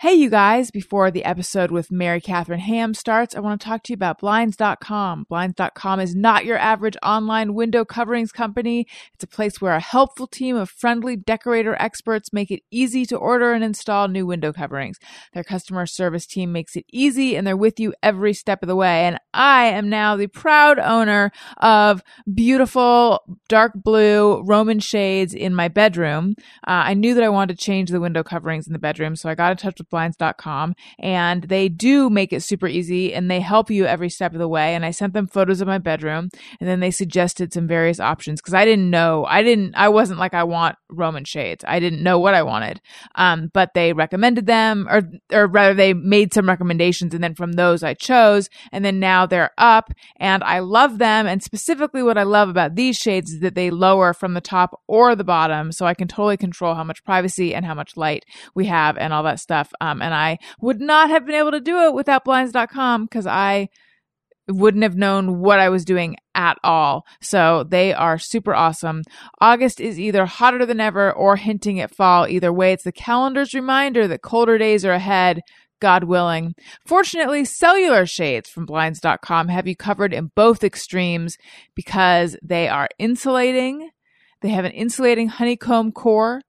Hey, you guys, before the episode with Mary Catherine Ham starts, I want to talk to you about Blinds.com. Blinds.com is not your average online window coverings company. It's a place where a helpful team of friendly decorator experts make it easy to order and install new window coverings. Their customer service team makes it easy and they're with you every step of the way. And I am now the proud owner of beautiful dark blue Roman shades in my bedroom. Uh, I knew that I wanted to change the window coverings in the bedroom, so I got in touch with blinds.com and they do make it super easy and they help you every step of the way. And I sent them photos of my bedroom and then they suggested some various options because I didn't know, I didn't, I wasn't like, I want Roman shades. I didn't know what I wanted. Um, but they recommended them or, or rather they made some recommendations and then from those I chose and then now they're up and I love them. And specifically what I love about these shades is that they lower from the top or the bottom. So I can totally control how much privacy and how much light we have and all that stuff. Um, and I would not have been able to do it without blinds.com because I wouldn't have known what I was doing at all. So they are super awesome. August is either hotter than ever or hinting at fall. Either way, it's the calendar's reminder that colder days are ahead. God willing. Fortunately, cellular shades from blinds.com have you covered in both extremes because they are insulating they have an insulating honeycomb core,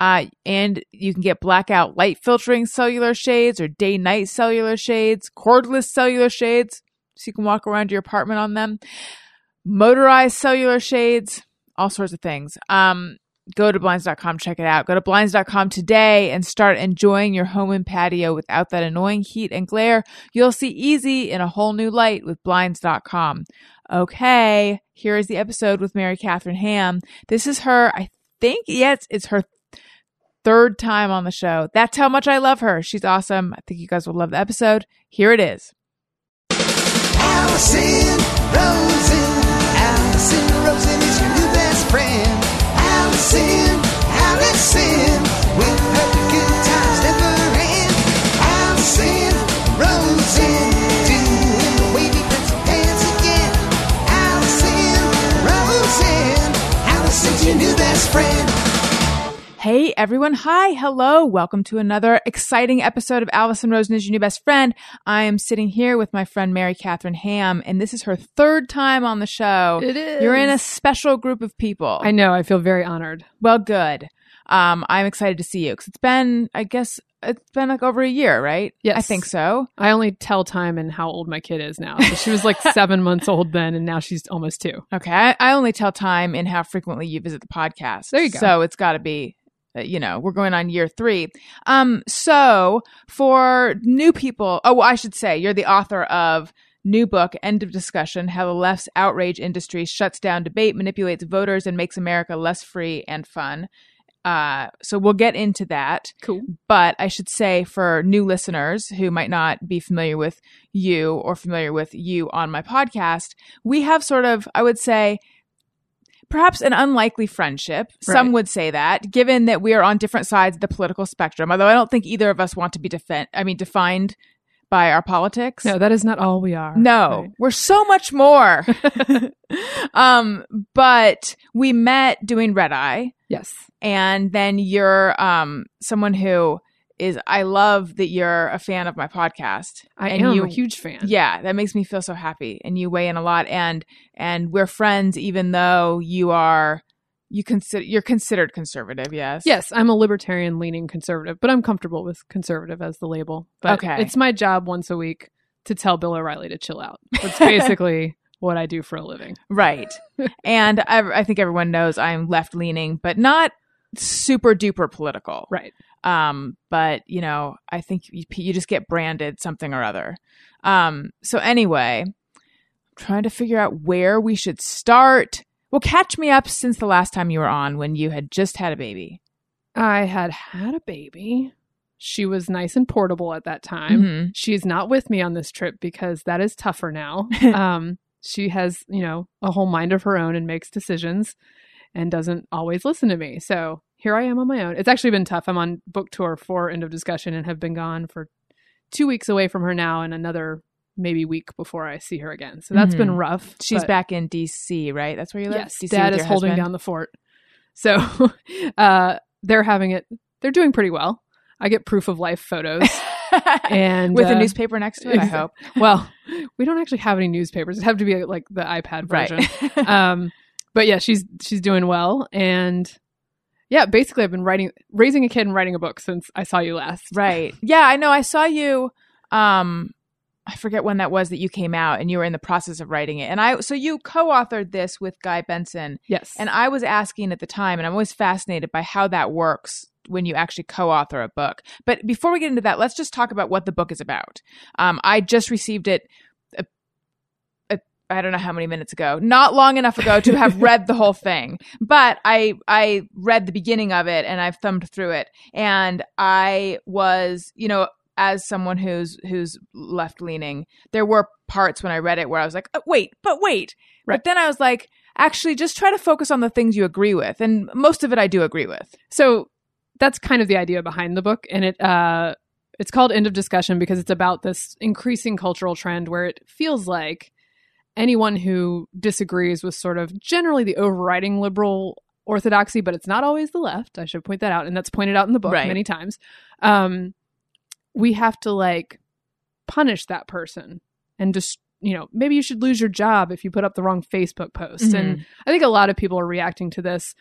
uh, and you can get blackout light filtering cellular shades or day night cellular shades, cordless cellular shades, so you can walk around your apartment on them, motorized cellular shades, all sorts of things. Um, go to blinds.com, check it out. Go to blinds.com today and start enjoying your home and patio without that annoying heat and glare. You'll see easy in a whole new light with blinds.com okay, here is the episode with Mary Catherine Ham. This is her, I think, yes, it's her third time on the show. That's how much I love her. She's awesome. I think you guys will love the episode. Here it is. Allison Rosen. Allison Rosen is your new best friend. Allison, Allison, Hey everyone. Hi. Hello. Welcome to another exciting episode of Allison Rosen is your new best friend. I am sitting here with my friend Mary Catherine Ham, and this is her third time on the show. It is. You're in a special group of people. I know. I feel very honored. Well, good. Um, I'm excited to see you because it's been, I guess, it's been like over a year, right? Yes. I think so. I only tell time and how old my kid is now. So she was like seven months old then, and now she's almost two. Okay. I, I, only tell time in how frequently you visit the podcast. There you go. So it's got to be. Uh, you know, we're going on year three. Um, so for new people, oh, well, I should say you're the author of new book, End of Discussion How the Left's Outrage Industry Shuts Down Debate, Manipulates Voters, and Makes America Less Free and Fun. Uh, so we'll get into that. Cool. But I should say for new listeners who might not be familiar with you or familiar with you on my podcast, we have sort of, I would say, perhaps an unlikely friendship. Right. Some would say that, given that we are on different sides of the political spectrum. Although I don't think either of us want to be defend. I mean, defined by our politics. No, that is not all we are. No, right. we're so much more. um, but we met doing Red Eye. Yes. And then you're um someone who is I love that you're a fan of my podcast. I and am you, a huge fan. Yeah, that makes me feel so happy. And you weigh in a lot and and we're friends even though you are you consider you're considered conservative, yes. Yes, I'm a libertarian leaning conservative, but I'm comfortable with conservative as the label. But okay. it's my job once a week to tell Bill O'Reilly to chill out. That's basically what I do for a living. Right. and I, I think everyone knows I'm left leaning, but not super duper political. Right. Um, but you know, I think you, you just get branded something or other. Um, so anyway, I'm trying to figure out where we should start. Well, catch me up since the last time you were on when you had just had a baby. I had had a baby. She was nice and portable at that time. Mm-hmm. She's not with me on this trip because that is tougher now. um, she has, you know, a whole mind of her own and makes decisions and doesn't always listen to me. So here I am on my own. It's actually been tough. I'm on book tour for End of Discussion and have been gone for two weeks away from her now and another maybe week before I see her again. So that's mm-hmm. been rough. She's back in DC, right? That's where you live? Yes. DC Dad is holding husband? down the fort. So uh, they're having it, they're doing pretty well. I get proof of life photos. and with uh, a newspaper next to it, I hope. Well, we don't actually have any newspapers. It have to be like the iPad version. Right. um, but yeah, she's she's doing well, and yeah, basically, I've been writing, raising a kid, and writing a book since I saw you last. right. Yeah, I know. I saw you. Um, I forget when that was that you came out, and you were in the process of writing it. And I, so you co-authored this with Guy Benson, Yes, and I was asking at the time, and I'm always fascinated by how that works when you actually co-author a book. But before we get into that, let's just talk about what the book is about. Um, I just received it. I don't know how many minutes ago, not long enough ago to have read the whole thing, but I I read the beginning of it and I've thumbed through it, and I was, you know, as someone who's who's left leaning, there were parts when I read it where I was like, oh, wait, but wait, Right. but then I was like, actually, just try to focus on the things you agree with, and most of it I do agree with. so that's kind of the idea behind the book, and it uh, it's called End of Discussion because it's about this increasing cultural trend where it feels like anyone who disagrees with sort of generally the overriding liberal orthodoxy, but it's not always the left. I should point that out, and that's pointed out in the book Right. many times. Um, we have to like punish that person and just you know maybe you should lose your job if you put up the wrong Facebook post. And I think a lot of people are reacting to this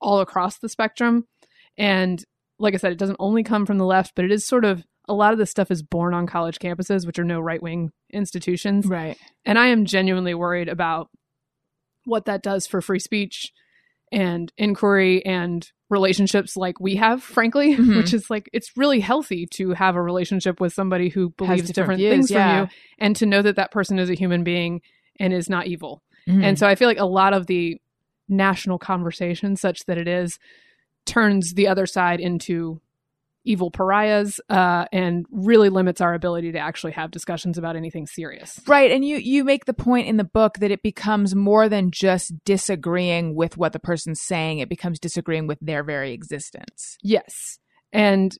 all across the spectrum. And like I said, it doesn't only come from the left, but it is sort of a lot of this stuff is born on college campuses, which are no right wing institutions. right. And I am genuinely worried about what that does for free speech and inquiry and relationships like we have, frankly, Mhm. which is like it's really healthy to have a relationship with somebody who believes different, views, things yeah. from you and to know that that person is a human being and is not evil. Mhm. And so I feel like a lot of the national conversation, such that it is, turns the other side into evil pariahs uh, and really limits our ability to actually have discussions about anything serious. Right, and you you make the point in the book that it becomes more than just disagreeing with what the person's saying; it becomes disagreeing with their very existence. Yes. And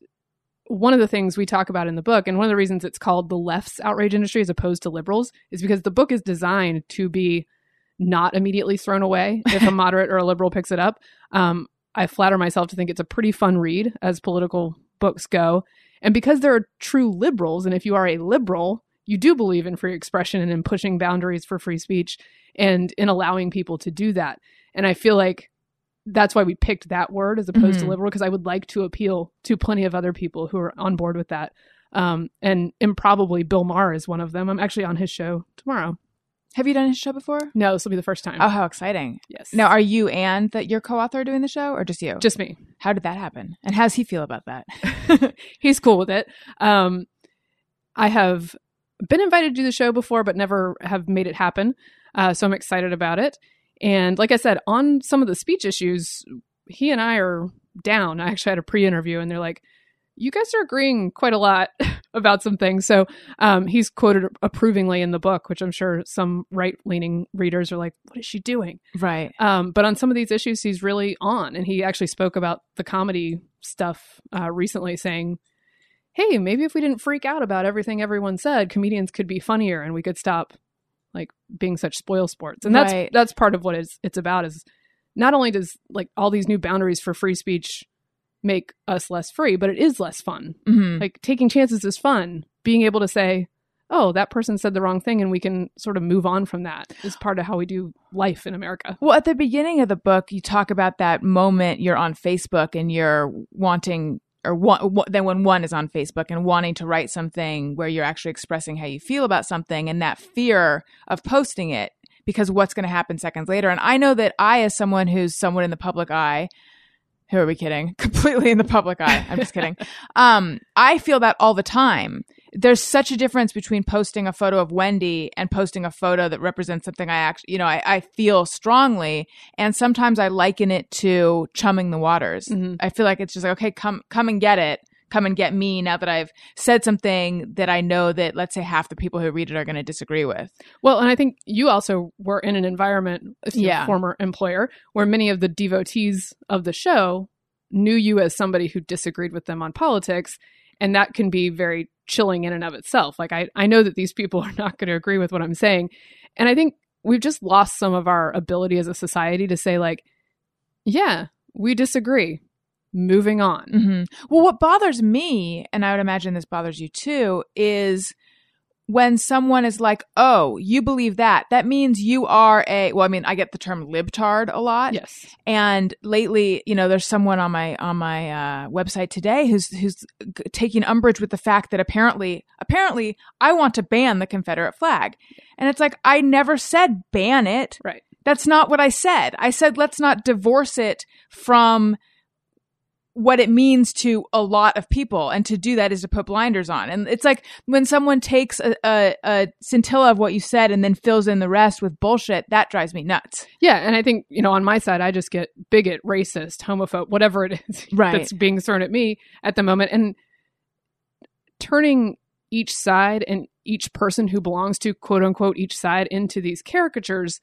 one of the things we talk about in the book, and one of the reasons it's called the left's outrage industry as opposed to liberals, is because the book is designed to be not immediately thrown away if a moderate or a liberal picks it up. Um, I flatter myself to think it's a pretty fun read as political books go. And because there are true liberals, and if you are a liberal, you do believe in free expression and in pushing boundaries for free speech and in allowing people to do that. And I feel like that's why we picked that word as opposed to Mhm. liberal because I would like to appeal to plenty of other people who are on board with that. Um, and improbably Bill Maher is one of them. I'm actually on his show tomorrow. Have you done his show before? No, this will be the first time. Oh, how exciting! yes. Now, are you and that your co-author doing the show, or just you? just me. how did that happen? And how does he feel about that? He's cool with it. Um, I have been invited to do the show before, but never have made it happen. Uh, so I'm excited about it. And like I said, on some of the speech issues, he and I are down. I actually had a pre-interview, and they're like, "You guys are agreeing quite a lot about some things." So um, he's quoted approvingly in the book, which I'm sure some right-leaning readers are like, "What is she doing?" Right. Um, but on some of these issues, he's really on, and he actually spoke about the comedy stuff uh, recently, saying, "Hey, maybe if we didn't freak out about everything everyone said, comedians could be funnier, and we could stop like being such spoil sports." And that's Right. that's part of what it's it's about. Is not only does like all these new boundaries for free speech make us less free, but it is less fun. Mhm. Like taking chances is fun. Being able to say, "Oh, that person said the wrong thing," and we can sort of move on from that is part of how we do life in America. Well, at the beginning of the book, you talk about that moment you're on Facebook and you're wanting, or wa- then when one is on Facebook and wanting to write something where you're actually expressing how you feel about something and that fear of posting it because what's going to happen seconds later. And I know that I, as someone who's someone in the public eye, who are we kidding? Completely in the public eye. I'm just kidding. Um, I feel that all the time. There's such a difference between posting a photo of Wendy and posting a photo that represents something I actually, you know, I, I feel strongly. And sometimes I liken it to chumming the waters. Mhm. I feel like it's just like, okay, come, come and get it. Come and get me now that I've said something that I know that, let's say, half the people who read it are going to disagree with. Well, and I think you also were in an environment, your Yeah. former employer, where many of the devotees of the show knew you as somebody who disagreed with them on politics. And that can be very chilling in and of itself. Like, I, I know that these people are not going to agree with what I'm saying. And I think we've just lost some of our ability as a society to say, like, yeah, we disagree. Moving on. hmm Well, what bothers me, and I would imagine this bothers you too, is when someone is like, "Oh, you believe that? That means you are a." Well, I mean, I get the term libtard a lot, Yes. and lately, you know, there's someone on my on my uh, website today who's who's g- taking umbrage with the fact that apparently, apparently, I want to ban the Confederate flag, and it's like I never said ban it. Right. That's not what I said. I said let's not divorce it from what it means to a lot of people and to do that is to put blinders on and it's like when someone takes a, a, a scintilla of what you said and then fills in the rest with bullshit that drives me nuts Yeah, and I think you know on my side, I just get bigot, racist, homophobe, whatever it is Right. that's being thrown at me at the moment, and turning each side and each person who belongs to quote unquote each side into these caricatures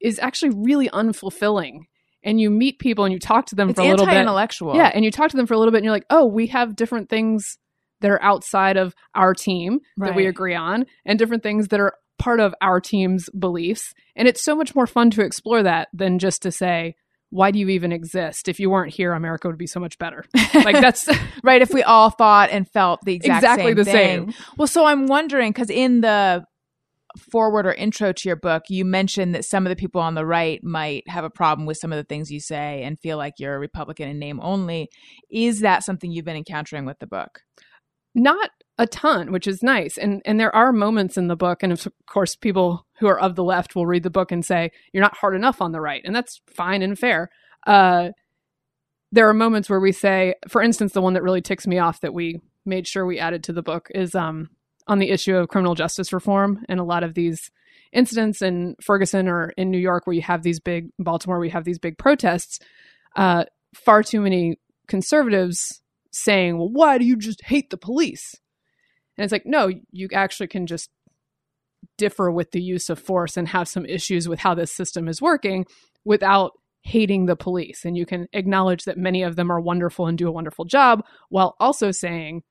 is actually really unfulfilling. And you meet people and you talk to them it's for a little bit. anti-intellectual Yeah, and you talk to them for a little bit and you're like, oh, we have different things that are outside of our team that we agree on and different things that are part of our team's beliefs. And it's so much more fun to explore that than just to say, why do you even exist? If you weren't here, America would be so much better. Like that's right if we all thought and felt the exact exactly same the thing. same. well so i'm wondering because in the forward or intro to your book you mentioned that some of the people on the right might have a problem with some of the things you say and feel like you're a republican in name only is that something you've been encountering with the book Not a ton, which is nice. And and there are moments in the book, and of course, people who are of the left will read the book and say you're not hard enough on the right, and that's fine and fair. Uh, there are moments where we say, for instance, the one that really ticks me off that we made sure we added to the book is um, on the issue of criminal justice reform and a lot of these incidents in Ferguson or in New York where you have these big Baltimore, we have these big protests. Uh, far too many conservatives saying, "Well, why do you just hate the police?" And it's like, no, you actually can just differ with the use of force and have some issues with how this system is working without hating the police. And you can acknowledge that many of them are wonderful and do a wonderful job while also saying,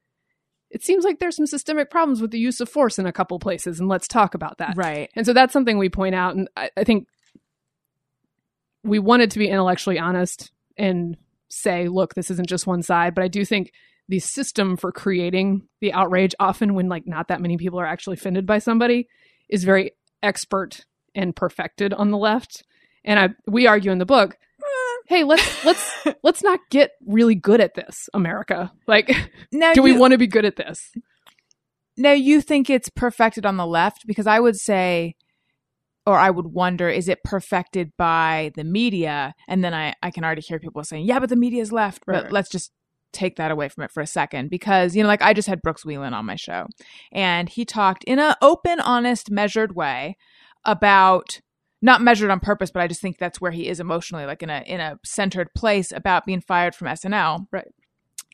it seems like there's some systemic problems with the use of force in a couple places, and let's talk about that. right And so that's something we point out. And I, I think we wanted to be intellectually honest and say, look, this isn't just one side. But I do think the system for creating the outrage, often when like not that many people are actually offended by somebody, is very expert and perfected on the left. And I we argue in the book, hey, let's let's let's not get really good at this, America. Like, now do we you- want to be good at this? Now you think it's perfected on the left because I would say or I would wonder is it perfected by the media and then I I can already hear people saying yeah but the media is left Right, but right. let's just take that away from it for a second because you know like I just had Brooks Wheelan on my show and he talked in an open honest measured way about not measured on purpose but I just think that's where he is emotionally like in a in a centered place about being fired from SNL Right.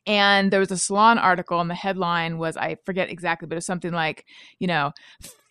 And there was a salon article and the headline was i forget exactly but it was something like you know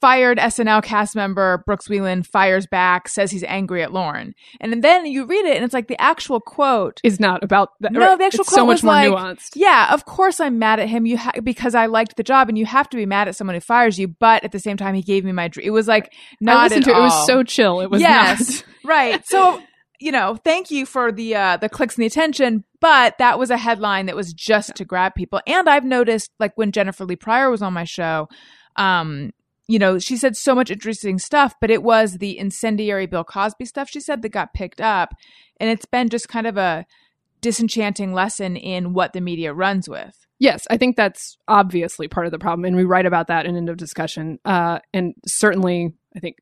fired snl cast member brooks wheelan fires back says he's angry at lorne and then you read it and it's like the actual quote Is not about that. No, the actual it's so quote much was more like, nuanced. yeah of course i'm mad at him you ha- because i liked the job and you have to be mad at someone who fires you but at the same time he gave me my dream it was like not I listened at to it. It was so chill. It was Yes. not. right so you know thank you for the uh the clicks and the attention but that was a headline that was just to grab people. And i've noticed like when jennifer lee pryor was on my show um you know she said so much interesting stuff but it was the incendiary bill cosby stuff she said that got picked up. And it's been just kind of a disenchanting lesson in what the media runs with. Yes, I think that's obviously part of the problem, and we write about that in end of discussion. Uh, and certainly, I think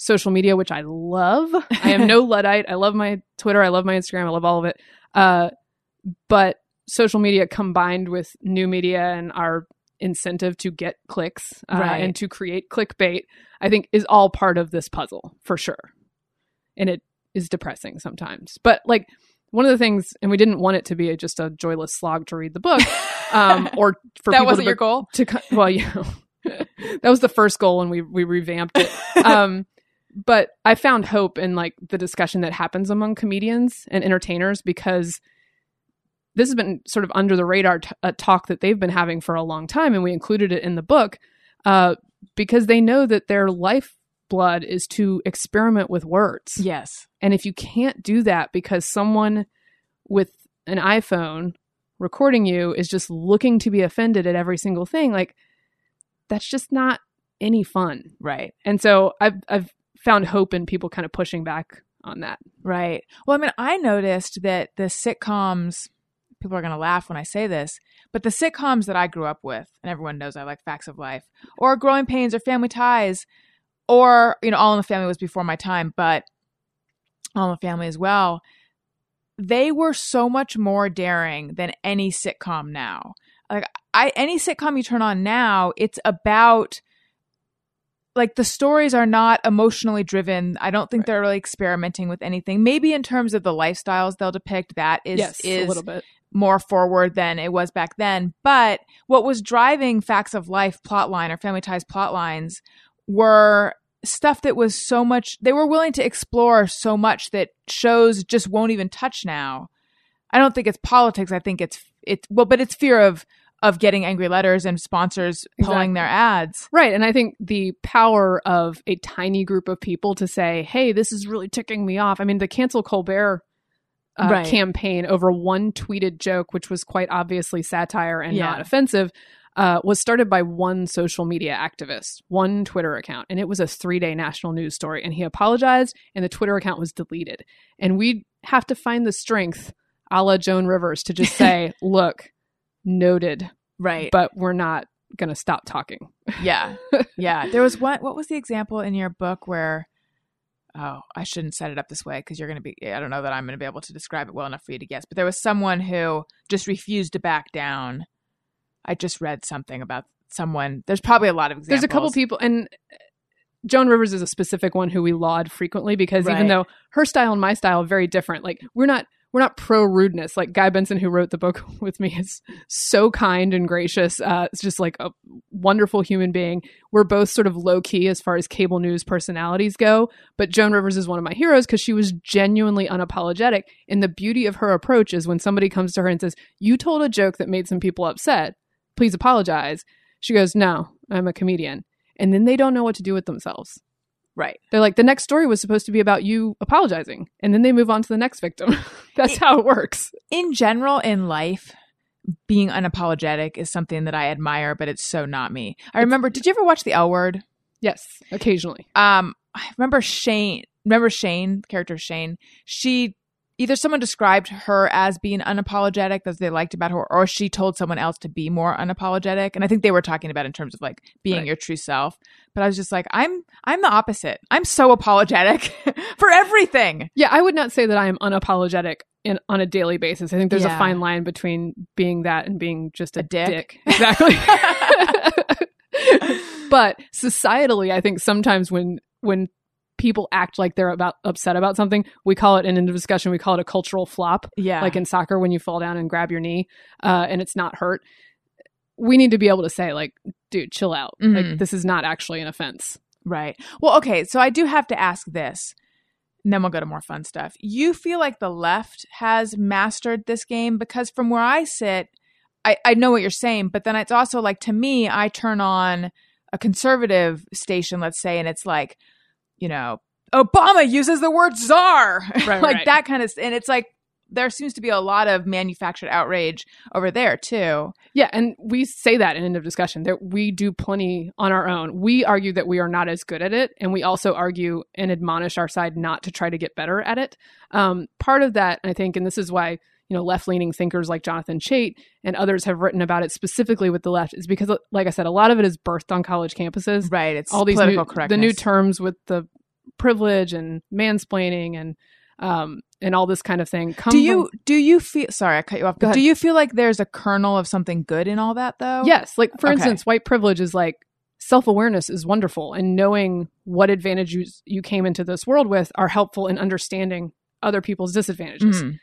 social media, which I love. I am no luddite. I love my Twitter. I love my Instagram. I love all of it. Uh, but social media combined with new media and our incentive to get clicks uh, Right. and to create clickbait, I think, is all part of this puzzle for sure. And it is depressing sometimes. But like one of the things, and we didn't want it to be a, just a joyless slog to read the book, um, or for that wasn't to, your goal to well, you know, that was the first goal, and we we revamped it. Um, but I found hope in like the discussion that happens among comedians and entertainers because this has been sort of under the radar t- a talk that they've been having for a long time, and we included it in the book uh, because they know that their lifeblood is to experiment with words. yes And if you can't do that because someone with an iPhone recording you is just looking to be offended at every single thing, like that's just not any fun. Right. And so I've I've found hope in people kind of pushing back on that. Right. Well, I mean, I noticed that the sitcoms, people are going to laugh when I say this, but the sitcoms that I grew up with, and everyone knows I like Facts of Life, or Growing Pains, or Family Ties, or, you know, All in the Family was before my time, but All in the Family as well, they were so much more daring than any sitcom now. Like, I, any sitcom you turn on now, it's about like the stories are not emotionally driven. I don't think Right. they're really experimenting with anything. Maybe in terms of the lifestyles they'll depict, that is yes, is a little bit. more forward than it was back then. But what was driving Facts of Life plotline or Family Ties plotlines were stuff that was so much they were willing to explore so much that shows just won't even touch now. I don't think it's politics. I think it's it's well, but it's fear of of getting angry letters and sponsors pulling Exactly. their ads. Right. And I think the power of a tiny group of people to say, hey, this is really ticking me off. I mean, the cancel Colbert uh, Right. campaign over one tweeted joke, which was quite obviously satire and Yeah. not offensive, uh, was started by one social media activist, one Twitter account. And it was a three day national news story. And he apologized, and the Twitter account was deleted. And we have to find the strength, a la Joan Rivers, to just say, look, noted, Right. but we're not going to stop talking. Yeah. Yeah. There was one what was the example in your book where oh, I shouldn't set it up this way because you're going to be I don't know that I'm going to be able to describe it well enough for you to guess, but there was someone who just refused to back down. I just read something about someone. There's probably a lot of examples. There's a couple people, and uh, Joan Rivers is a specific one who we laud frequently because Right. even though her style and my style are very different, like we're not we're not pro rudeness. Like Guy Benson, who wrote the book with me, is so kind and gracious. Uh, it's just like a wonderful human being. We're both sort of low key as far as cable news personalities go, but Joan Rivers is one of my heroes because she was genuinely unapologetic. And the beauty of her approach is when somebody comes to her and says, "You told a joke that made some people upset. Please apologize." She goes, "No, I'm a comedian." And then they don't know what to do with themselves. Right. They're like, the next story was supposed to be about you apologizing. And then they move on to the next victim. That's how it works. In general in life, being unapologetic is something that I admire, but it's so not me. I remember did you ever watch The L Word? Yes, occasionally. um I remember Shane remember Shane, character Shane, she either someone described her as being unapologetic as they liked about her or she told someone else to be more unapologetic and I think they were talking about in terms of like being Right. your true self but I was just like I'm I'm the opposite I'm so apologetic for everything Yeah, I would not say that I am unapologetic in, on a daily basis. I think there's Yeah. a fine line between being that and being just a, A dick. Exactly. but societally, I think sometimes when when people act like they're about upset about something, we call it in a discussion, we call it a cultural flop. yeah like in soccer when you fall down and grab your knee uh, and it's not hurt we need to be able to say like dude chill out Mhm. like this is not actually an offense Right. Well, okay. So I do have to ask this, and then we'll go to more fun stuff. You feel like the left has mastered this game because from where I sit, I, I know what you're saying, but then it's also like to me, I turn on a conservative station, let's say, and it's like, you know, Obama uses the word czar, Right, like right. that kind of, and it's like there seems to be a lot of manufactured outrage over there too. yeah and we say that in end of discussion that we do plenty on our own we argue that we are not as good at it and we also argue and admonish our side not to try to get better at it um, part of that i think and this is why you know left-leaning thinkers like jonathan chait and others have written about it specifically with the left is because like i said a lot of it is birthed on college campuses Right. It's all these political new, the new terms with the privilege and mansplaining and um and all this kind of thing come do you from- do you feel sorry i cut you off but do you feel like there's a kernel of something good in all that though yes like for Okay. instance white privilege is like self-awareness is wonderful and knowing what advantages you came into this world with are helpful in understanding other people's disadvantages Mhm.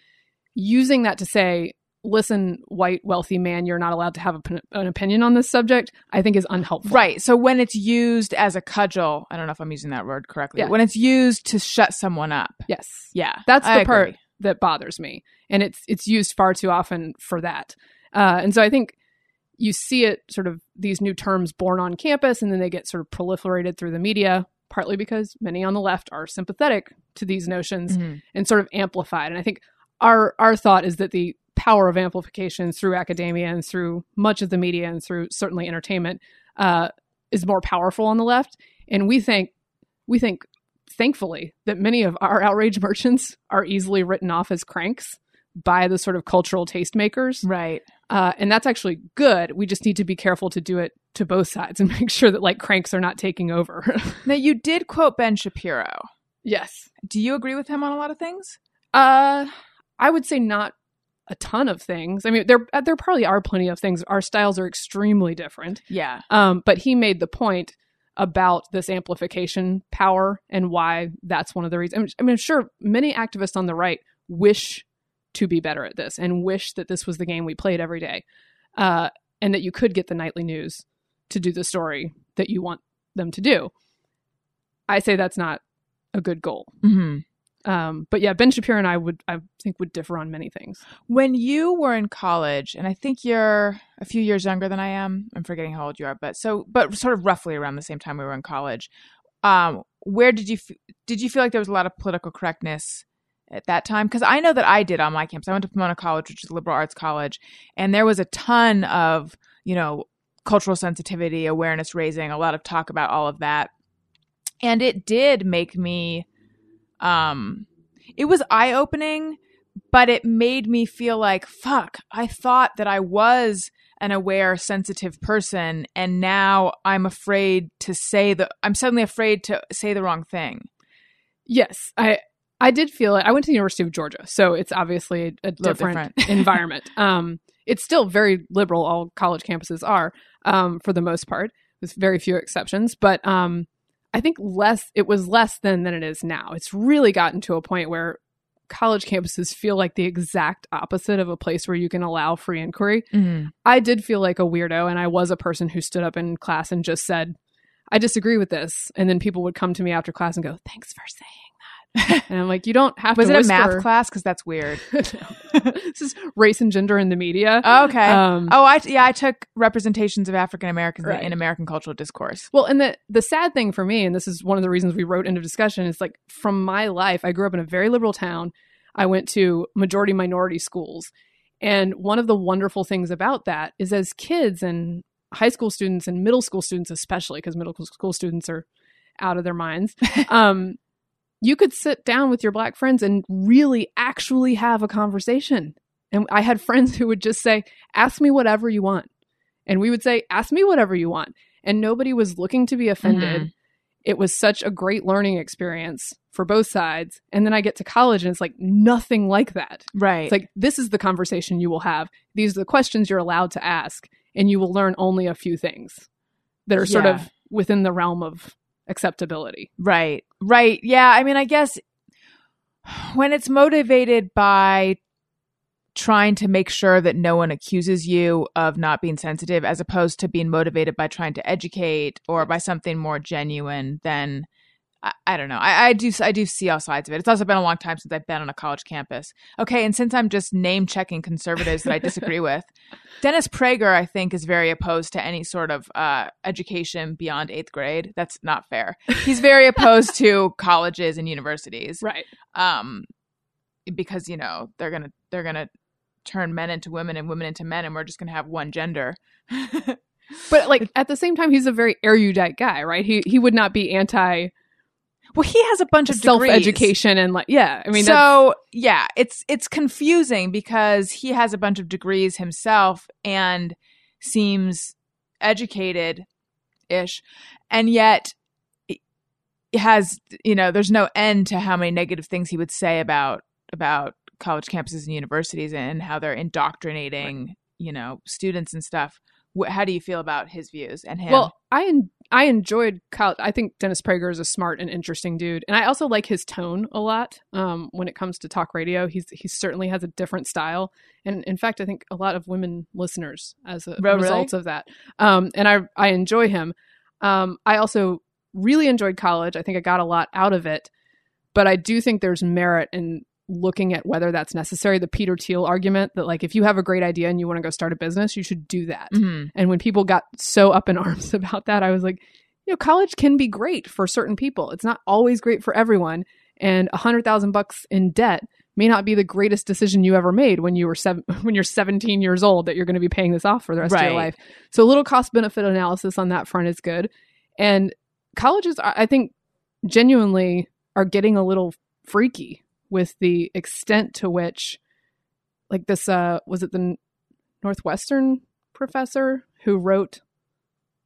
Using that to say listen white wealthy man you're not allowed to have a, an opinion on this subject i think is unhelpful right so when it's used as a cudgel i don't know if i'm using that word correctly Yeah. when it's used to shut someone up yes yeah That's I the part agree. that bothers me, and it's it's used far too often for that. Uh, and so I think you see it sort of these new terms born on campus, and then they get sort of proliferated through the media, partly because many on the left are sympathetic to these notions Mhm. and sort of amplified. And I think our our thought is that the power of amplification through academia and through much of the media and through certainly entertainment uh, is more powerful on the left. And we think we think thankfully that many of our outrage merchants are easily written off as cranks by the sort of cultural tastemakers. Right. Uh, and that's actually good. We just need to be careful to do it to both sides and make sure that like cranks are not taking over. now you did quote Ben Shapiro. Yes. Do you agree with him on a lot of things? Uh, I would say not a ton of things. I mean, there there probably are plenty of things. Our styles are extremely different. Yeah. Um, but he made the point about this amplification power and why that's one of the reasons. I mean, I'm sure many activists on the right wish to be better at this and wish that this was the game we played every day, uh, and that you could get the nightly news to do the story that you want them to do. I say that's not a good goal. Mm-hmm. Um, but yeah, Ben Shapiro and I would, I think, would differ on many things. When you were in college, and I think you're a few years younger than I am. I'm forgetting how old you are, but so, but sort of roughly around the same time we were in college. Um, where did you did you feel like there was a lot of political correctness at that time? Because I know that I did on my campus. I went to Pomona College, which is a liberal arts college, and there was a ton of you know cultural sensitivity, awareness raising, a lot of talk about all of that, and it did make me um it was eye opening but it made me feel like fuck i thought that i was an aware sensitive person and now i'm afraid to say the i'm suddenly afraid to say the wrong thing. Yes i i did feel it. I went to the university of georgia so it's obviously a, a different, different. environment. Um it's still very liberal all college campuses are um for the most part with very few exceptions but um I think less it was less than than it is now. It's really gotten to a point where college campuses feel like the exact opposite of a place where you can allow free inquiry. Mm-hmm. I did feel like a weirdo and I was a person who stood up in class and just said, I disagree with this. And then people would come to me after class and go, Thanks for saying and I'm like, you don't have Was to. Was it whisper. a math class? Because that's weird. this is race and gender in the media. Oh, okay. Um, oh, I yeah, I took representations of African Americans right. in American cultural discourse. Well, and the the sad thing for me, and this is one of the reasons we wrote End of Discussion, is like from my life, I grew up in a very liberal town. I went to majority minority schools. And one of the wonderful things about that is as kids and high school students and middle school students, especially because middle school students are out of their minds, um, you could sit down with your black friends and really actually have a conversation. And I had friends who would just say, Ask me whatever you want. And we would say, Ask me whatever you want. And nobody was looking to be offended. Mm-hmm. It was such a great learning experience for both sides. And then I get to college and it's like nothing like that. Right. It's like, this is the conversation you will have. These are the questions you're allowed to ask. And you will learn only a few things that are sort yeah. of within the realm of acceptability. Right. Right. Yeah. I mean, I guess when it's motivated by trying to make sure that no one accuses you of not being sensitive as opposed to being motivated by trying to educate or by something more genuine then I, I, don't know. I, I do I do see all sides of it. It's also been a long time since I've been on a college campus. Okay, and since I'm just name checking conservatives that I disagree with, Dennis Prager, I think, is very opposed to any sort of uh, education beyond eighth grade. That's not fair. He's very opposed to colleges and universities, right? Um, because you know they're gonna they're gonna turn men into women and women into men, and we're just gonna have one gender. but like at the same time, he's a very erudite guy, right? He he would not be anti well, he has a bunch of self education and like yeah. I mean, so yeah, it's it's confusing because he has a bunch of degrees himself and seems educated ish, and yet has you know there's no end to how many negative things he would say about about college campuses and universities and how they're indoctrinating right. you know students and stuff how do you feel about his views and him? Well, I I enjoyed Kyle. I think Dennis Prager is a smart and interesting dude, and I also like his tone a lot. Um, when it comes to talk radio, he's he certainly has a different style, and in fact, I think a lot of women listeners as a oh, result of that. Um, and I I enjoy him. Um, I also really enjoyed college. I think I got a lot out of it, but I do think there's merit in looking at whether that's necessary the peter thiel argument that like if you have a great idea and you want to go start a business you should do that mm-hmm. and when people got so up in arms about that i was like you know college can be great for certain people it's not always great for everyone and a hundred thousand bucks in debt may not be the greatest decision you ever made when you were seven when you're 17 years old that you're going to be paying this off for the rest of your life. So a little cost benefit analysis on that front is good. And colleges I think genuinely are getting a little freaky with the extent to which like this uh was it the Northwestern professor who wrote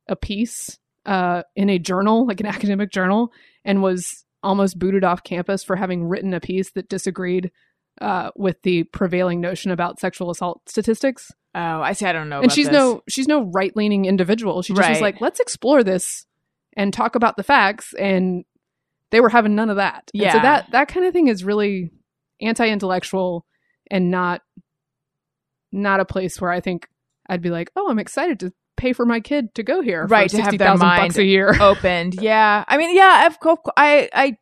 a piece uh in a journal, like an academic journal and was almost booted off campus for having written a piece that disagreed uh, with the prevailing notion about sexual assault statistics. Oh, I see. I don't know. and she's this. no she's no right leaning individual. She just was like, let's explore this and talk about the facts. And they were having none of that. And so that that kind of thing is really anti intellectual and not not a place where I think I'd be like, oh, I'm excited to pay for my kid to go here, Right, For to have their mind bucks a year. opened. Yeah, I mean, yeah, course, I I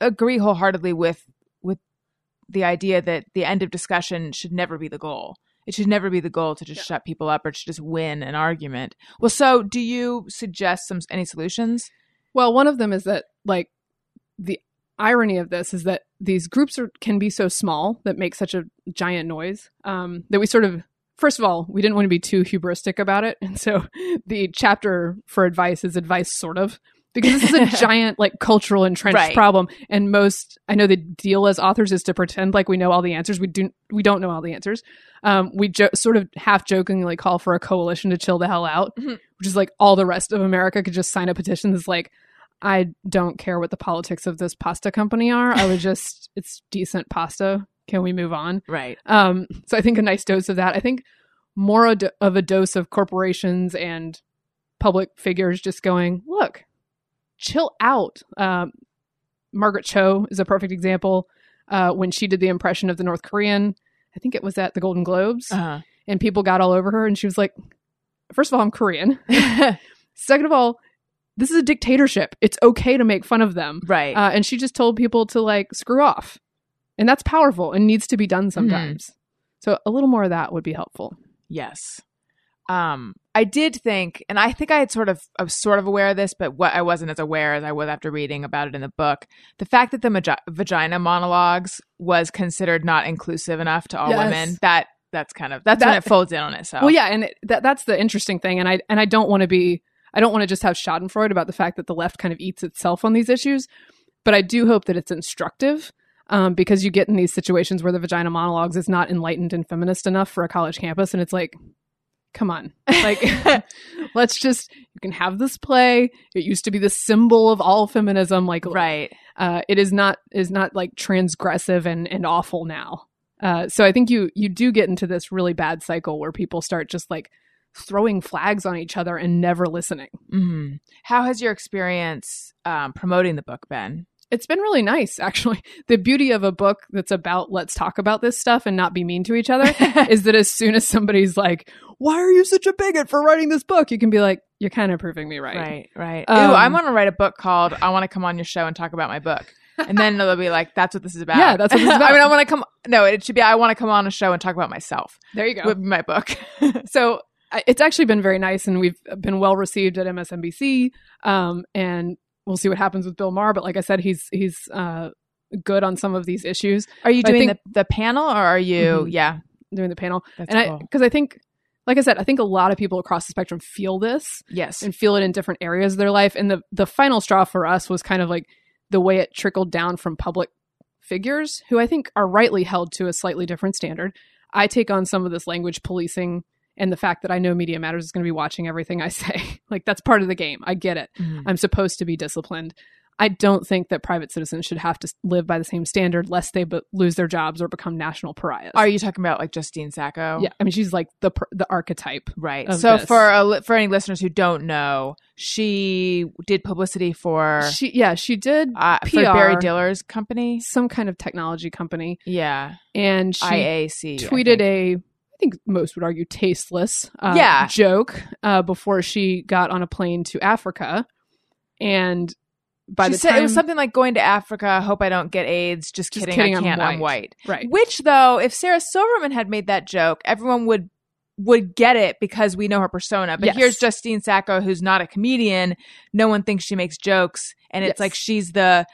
agree wholeheartedly with with the idea that the end of discussion should never be the goal. It should never be the goal to just Yeah. shut people up or to just win an argument. Well, so do you suggest some any solutions? Well, one of them is that like the irony of this is that these groups are, can be so small that make such a giant noise um, that we sort of first of all we didn't want to be too hubristic about it and so the chapter for advice is advice sort of because this is a giant like cultural entrenched Right. problem and most i know the deal as authors is to pretend like we know all the answers we do we don't know all the answers um, we jo- sort of half jokingly call for a coalition to chill the hell out Mhm. which is like all the rest of america could just sign a petition that's like I don't care what the politics of this pasta company are. I would just, it's decent pasta. Can we move on? Right. Um, so I think a nice dose of that. I think more of a dose of corporations and public figures just going, look, chill out. Um, Margaret Cho is a perfect example. Uh, when she did the impression of the North Korean, I think it was at the Golden Globes, Uh-huh. and people got all over her, and she was like, first of all, I'm Korean. Second of all, this is a dictatorship. It's okay to make fun of them. right. Uh, and she just told people to like screw off. And that's powerful and needs to be done sometimes. So a little more of that would be helpful. Yes. Um, I did think, and I think I had sort of, I was sort of aware of this, but what I wasn't as aware as I was after reading about it in the book. The fact that the magi- vagina monologues was considered not inclusive enough to all Yes. women. That that's kind of that's when it folds in on itself. Well, yeah, and it, that that's the interesting thing. And I and I don't want to be I don't want to just have Schadenfreude about the fact that the left kind of eats itself on these issues, but I do hope that it's instructive. Um, because you get in these situations where the vagina monologues is not enlightened and feminist enough for a college campus, and it's like, come on, like let's just you can have this play. It used to be the symbol of all feminism, like right. uh, it is not is not like transgressive and and awful now. Uh, so I think you you do get into this really bad cycle where people start just like throwing flags on each other and never listening. hmm How has your experience um, promoting the book been? It's been really nice, actually. The beauty of a book that's about let's talk about this stuff and not be mean to each other is that as soon as somebody's like, "Why are you such a bigot for writing this book?" you can be like, "You're kind of proving me right." Right, right. Um, Ooh, I want to write a book called "I Want to Come on Your Show and Talk About My Book," and then they'll be like, "That's what this is about." Yeah, that's what this is about. I mean, I want to come. No, it should be. I want to come on a show and talk about myself. There you go. Would be my book. so it's actually been very nice and we've been well received at MSNBC. Um, and we'll see what happens with Bill Maher. But like I said, he's he's uh, good on some of these issues are you I doing think- the, the panel or are you? Mhm. Yeah, doing the panel. that's and I cool. because I think, like I said, I think a lot of people across the spectrum feel this yes, and feel it in different areas of their life. And the the final straw for us was kind of like the way it trickled down from public figures who I think are rightly held to a slightly different standard. I take on some of this language policing and the fact that I know Media Matters is going to be watching everything I say. like that's part of the game. I get it. Mhm. I'm supposed to be disciplined. I don't think that private citizens should have to live by the same standard lest they be- lose their jobs or become national pariahs. Are you talking about like Justine Sacco? Yeah, I mean she's like the pr- the archetype. Right. So this. for a, for any listeners who don't know, she did publicity for She yeah, she did uh, for Barry Diller's company. some kind of technology company Yeah, and she IAC. Tweeted a think most would argue tasteless uh, Yeah. joke uh, before she got on a plane to Africa and by she the said time it was something like going to Africa. Hope I don't get AIDS. Just Just kidding. kidding, I I'm can't. I'm white. white. right Which though, if Sarah Silverman had made that joke, everyone would would get it because we know her persona. But Yes. here's Justine Sacco, who's not a comedian. No one thinks she makes jokes, and it's Yes. like she's the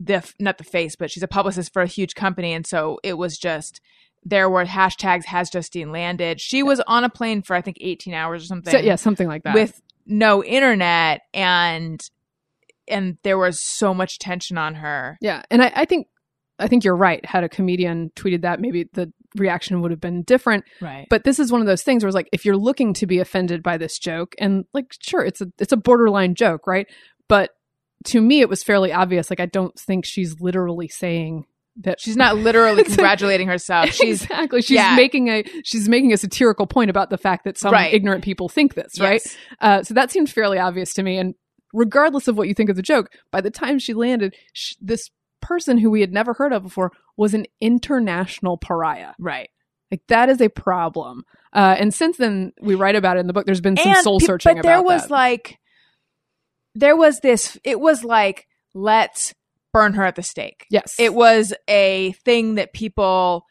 the not the face, but she's a publicist for a huge company, and so it was just there were hashtags has Justine landed. She was on a plane for I think 18 hours or something. So, yeah, something like that. with no internet and and there was so much tension on her. Yeah, and I, I think I think you're right. Had a comedian tweeted that, maybe the reaction would have been different. Right. But this is one of those things where it's like if you're looking to be offended by this joke, and like sure, it's a it's a borderline joke, right? But to me, it was fairly obvious. Like I don't think she's literally saying that she's not literally congratulating herself. She's exactly she's yeah. making a she's making a satirical point about the fact that some Right. ignorant people think this, right? Yes. Uh, so that seemed fairly obvious to me. And regardless of what you think of the joke, by the time she landed, sh- this person who we had never heard of before was an international pariah. Right. Like that is a problem. Uh, and since then, we write about it in the book. There's been some soul pe- searching But there was that. like there was this it was like let's burn her at the stake. yes, It was a thing that people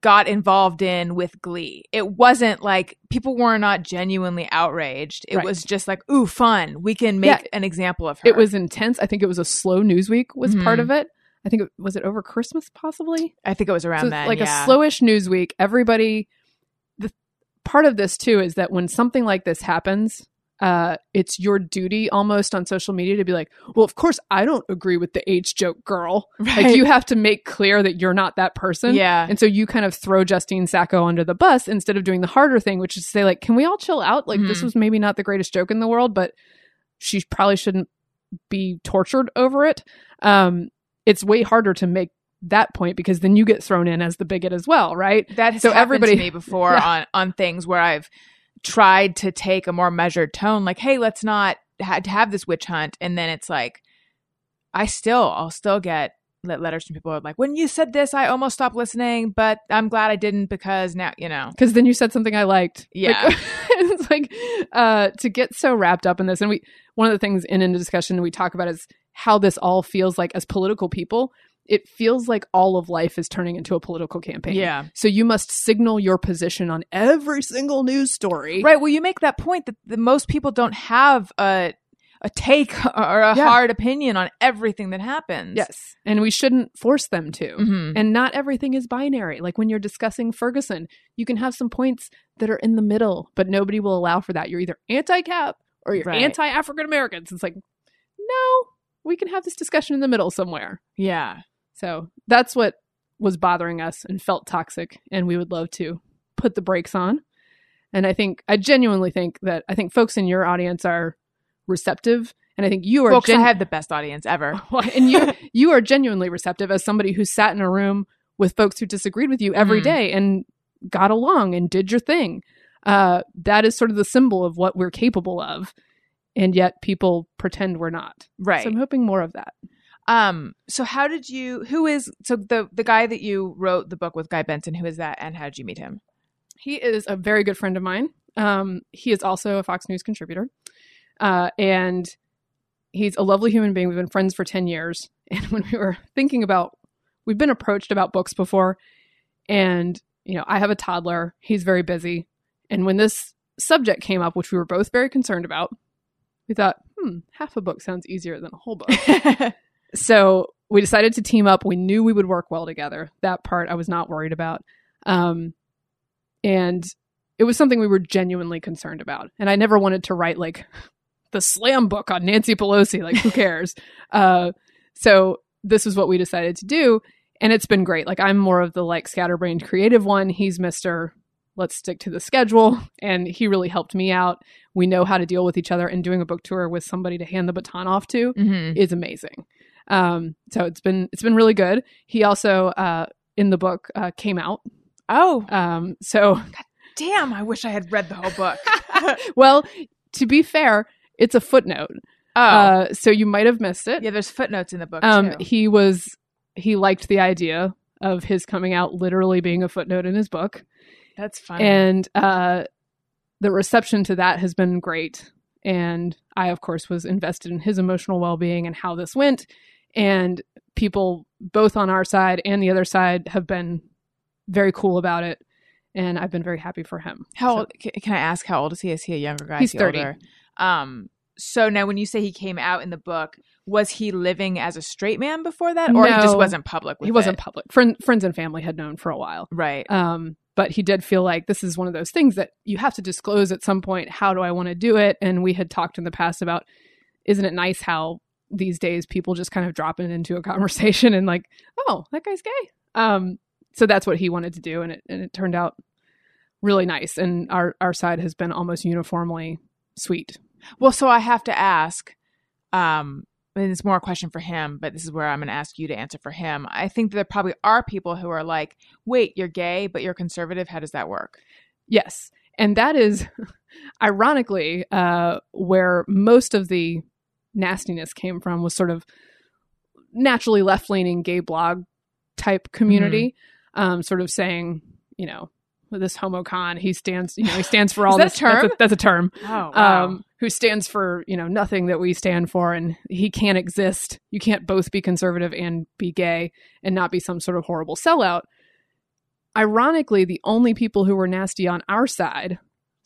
got involved in with glee. It wasn't like people were not genuinely outraged. It Right. was just like, ooh, fun. We can make Yeah. an example of her. It was intense. I think it was a slow news week was part Mhm. of it. I think it was it over Christmas possibly. I think it was around So then. like yeah. a slowish news week. Everybody. The part of this too is that when something like this happens, uh, it's your duty almost on social media to be like, well, of course I don't agree with the AIDS joke girl. right. Like you have to make clear that you're not that person. yeah. And so you kind of throw Justine Sacco under the bus instead of doing the harder thing, which is to say, like, can we all chill out? Like, this Mhm. was maybe not the greatest joke in the world, but she probably shouldn't be tortured over it. Um, it's way harder to make that point because then you get thrown in as the bigot as well, right? that has So happened everybody- to me before Yeah. on on things where I've tried to take a more measured tone, like, hey, let's not ha- have this witch hunt, and then it's like, I still, I'll still get let letters from people who are like, when you said this, I almost stopped listening, but I'm glad I didn't because now, you know, Because then you said something I liked. Yeah. Like, it's like uh, to get so wrapped up in this. And we, one of the things in in the discussion we talk about is how this all feels like as political people. It feels like all of life is turning into a political campaign. yeah, So you must signal your position on every single news story. right. Well, you make that point that the most people don't have a a take or a Yeah. hard opinion on everything that happens. Yes. And we shouldn't force them to. hmm And not everything is binary. Like when you're discussing Ferguson, you can have some points that are in the middle, but nobody will allow for that. You're either anti cap or you're Right. anti African Americans. It's like, no, we can have this discussion in the middle somewhere. Yeah. So that's what was bothering us and felt toxic. And we would love to put the brakes on. And I think, I genuinely think that I think folks in your audience are receptive. And I think you are Well, gen- I have the best audience ever. and you you are genuinely receptive as somebody who sat in a room with folks who disagreed with you every Mhm. day and got along and did your thing. Uh, that is sort of the symbol of what we're capable of, and yet people pretend we're not. Right. So I'm hoping more of that. Um. So how did you? Who is so the the guy that you wrote the book with, Guy Benson? Who is that, and how did you meet him? He is a very good friend of mine. Um, he is also a Fox News contributor, uh, and he's a lovely human being. We've been friends for ten years, and when we were thinking about, we've been approached about books before, and you know, I have a toddler. He's very busy, and when this subject came up, which we were both very concerned about, we thought, hmm, half a book sounds easier than a whole book. so we decided to team up. We knew we would work well together. That part I was not worried about. Um, and it was something we were genuinely concerned about. And I never wanted to write like the slam book on Nancy Pelosi. Like, who cares? uh, so this is what we decided to do. And it's been great. Like, I'm more of the like scatterbrained creative one. He's Mr. Let's stick to the schedule. And he really helped me out. We know how to deal with each other. And doing a book tour with somebody to hand the baton off to mm-hmm. is amazing. Um, so it's been it's been really good. He also uh, in the book uh, came out. Oh, Um, so damn! I wish I had read the whole book. well, to be fair, it's a footnote. oh, Uh, so you might have missed it. yeah. There's footnotes in the book um, too. he was he liked the idea of his coming out literally being a footnote in his book, That's funny. and uh, the reception to that has been great. And I, of course, was invested in his emotional well being and how this went. And people, both on our side and the other side, have been very cool about it. And I've been very happy for him. how So- old? Can I ask how old is he? Is he a younger guy? He's 30. older? Um. So now, when you say he came out in the book, was he living as a straight man before that, or he just wasn't public? With he wasn't it? public. Friend, friends and family had known for a while. right. Um, but he did feel like this is one of those things that you have to disclose at some point. How do I want to do it? And we had talked in the past about, isn't it nice how these days people just kind of drop it into a conversation and like, oh, that guy's gay. Um, so that's what he wanted to do, and it and it turned out really nice. And our our side has been almost uniformly sweet. Well, so I have to ask. Um, and it's more a question for him, but this is where I'm going to ask you to answer for him. I think there probably are people who are like, "Wait, you're gay, but you're conservative. How does that work?" Yes. And that is ironically uh, where most of the nastiness came from was sort of naturally left leaning gay blog type community, um, sort of saying, you know, this homocon, he stands, you know, he stands for all that a this. That's term? that's a term. Oh, Um, who stands for you know nothing that we stand for, and he can't exist. You can't both be conservative and be gay and not be some sort of horrible sellout. Ironically, the only people who were nasty on our side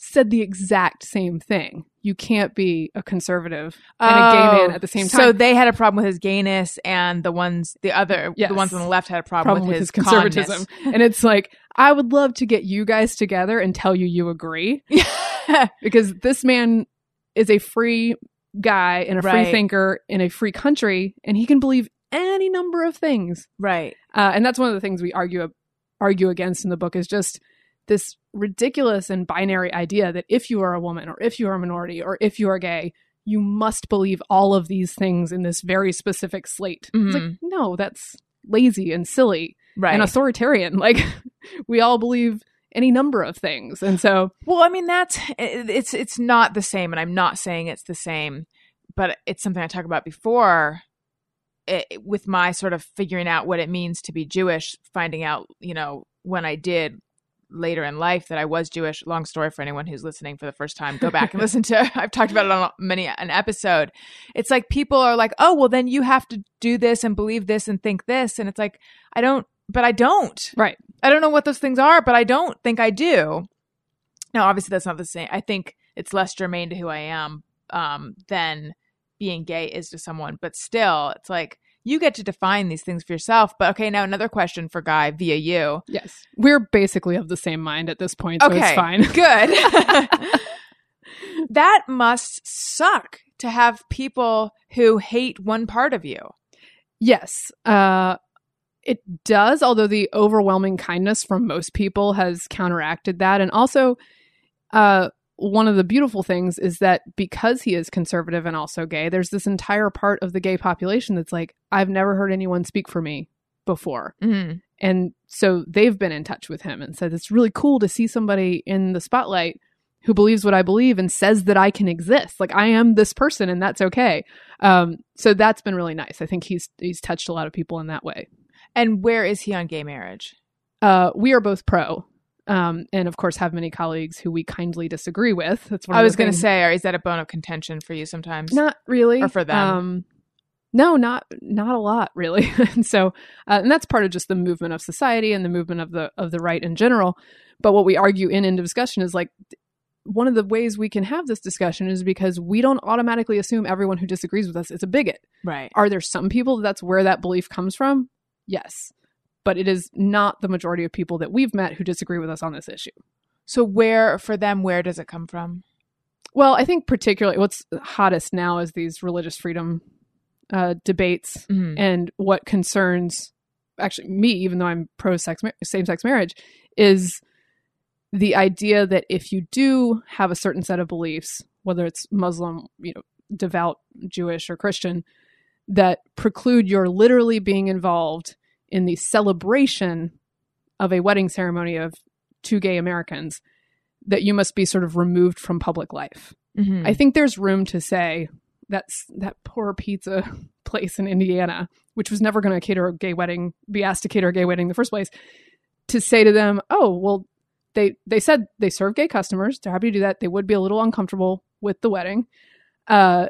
said the exact same thing. You can't be a conservative and a gay man Oh, at the same time. So they had a problem with his gayness, and the ones, the other, Yes. the ones on the left had a problem, problem with, his, conservatism. and it's like, I would love to get you guys together and tell you you agree because this man is a free guy and a free thinker in a free country, and he can believe any number of things. right. Uh, and that's one of the things we argue argue against in the book is just this ridiculous and binary idea that if you are a woman or if you are a minority or if you are gay, you must believe all of these things in this very specific slate. It's like, mm-hmm. no, that's lazy and silly Right. and authoritarian. Like we all believe any number of things. And so Well, I mean that's it's it's not the same, and I'm not saying it's the same, but it's something I talked about before. It, with my sort of figuring out what it means to be Jewish, finding out you know when I did later in life that I was Jewish. Long story for anyone who's listening for the first time. Go back and listen to. I've talked about it on many an episode. It's like people are like, oh well, then you have to do this and believe this and think this, and it's like I don't, but I don't. right. I don't know what those things are, but I don't think I do. Now, obviously, that's not the same. I think it's less germane to who I am um, than being gay is to someone. But still, it's like you get to define these things for yourself. But okay, now another question for Guy via you. Yes. We're basically of the same mind at this point, so Okay, it's fine. Good. that must suck to have people who hate one part of you. Yes, uh, it does. Although the overwhelming kindness from most people has counteracted that, and also, uh, one of the beautiful things is that because he is conservative and also gay, there's this entire part of the gay population that's like, I've never heard anyone speak for me before, Mm-hmm. and so they've been in touch with him and said it's really cool to see somebody in the spotlight who believes what I believe and says that I can exist. Like I am this person and that's okay. Um, so that's been really nice. I think he's he's touched a lot of people in that way. And where is he on gay marriage? Uh, we are both pro. Um, and of course have many colleagues who we kindly disagree with. That's one I was going to say, or is that a bone of contention for you sometimes? Not really. Or for them? Um, no, not not a lot really. and so, uh, and that's part of just the movement of society and the movement of the of the right in general. But what we argue in in discussion is like one of the ways we can have this discussion is because we don't automatically assume everyone who disagrees with us is a bigot. Right. Are there some people that's where that belief comes from? Yes. But it is not the majority of people that we've met who disagree with us on this issue. So where for them, where does it come from? Well, I think particularly what's hottest now is these religious freedom uh, debates Mhm. and what concerns actually me, even though I'm pro sex same sex marriage, is the idea that if you do have a certain set of beliefs, whether it's Muslim, you know, devout Jewish or Christian, that preclude your literally being involved in the celebration of a wedding ceremony of two gay Americans, that you must be sort of removed from public life. Mhm. I think there's room to say that's that poor pizza place in Indiana, which was never going to cater a gay wedding, be asked to cater a gay wedding in the first place, to say to them, "Oh, well, they they said they serve gay customers. They're happy to do that. They would be a little uncomfortable with the wedding. Uh,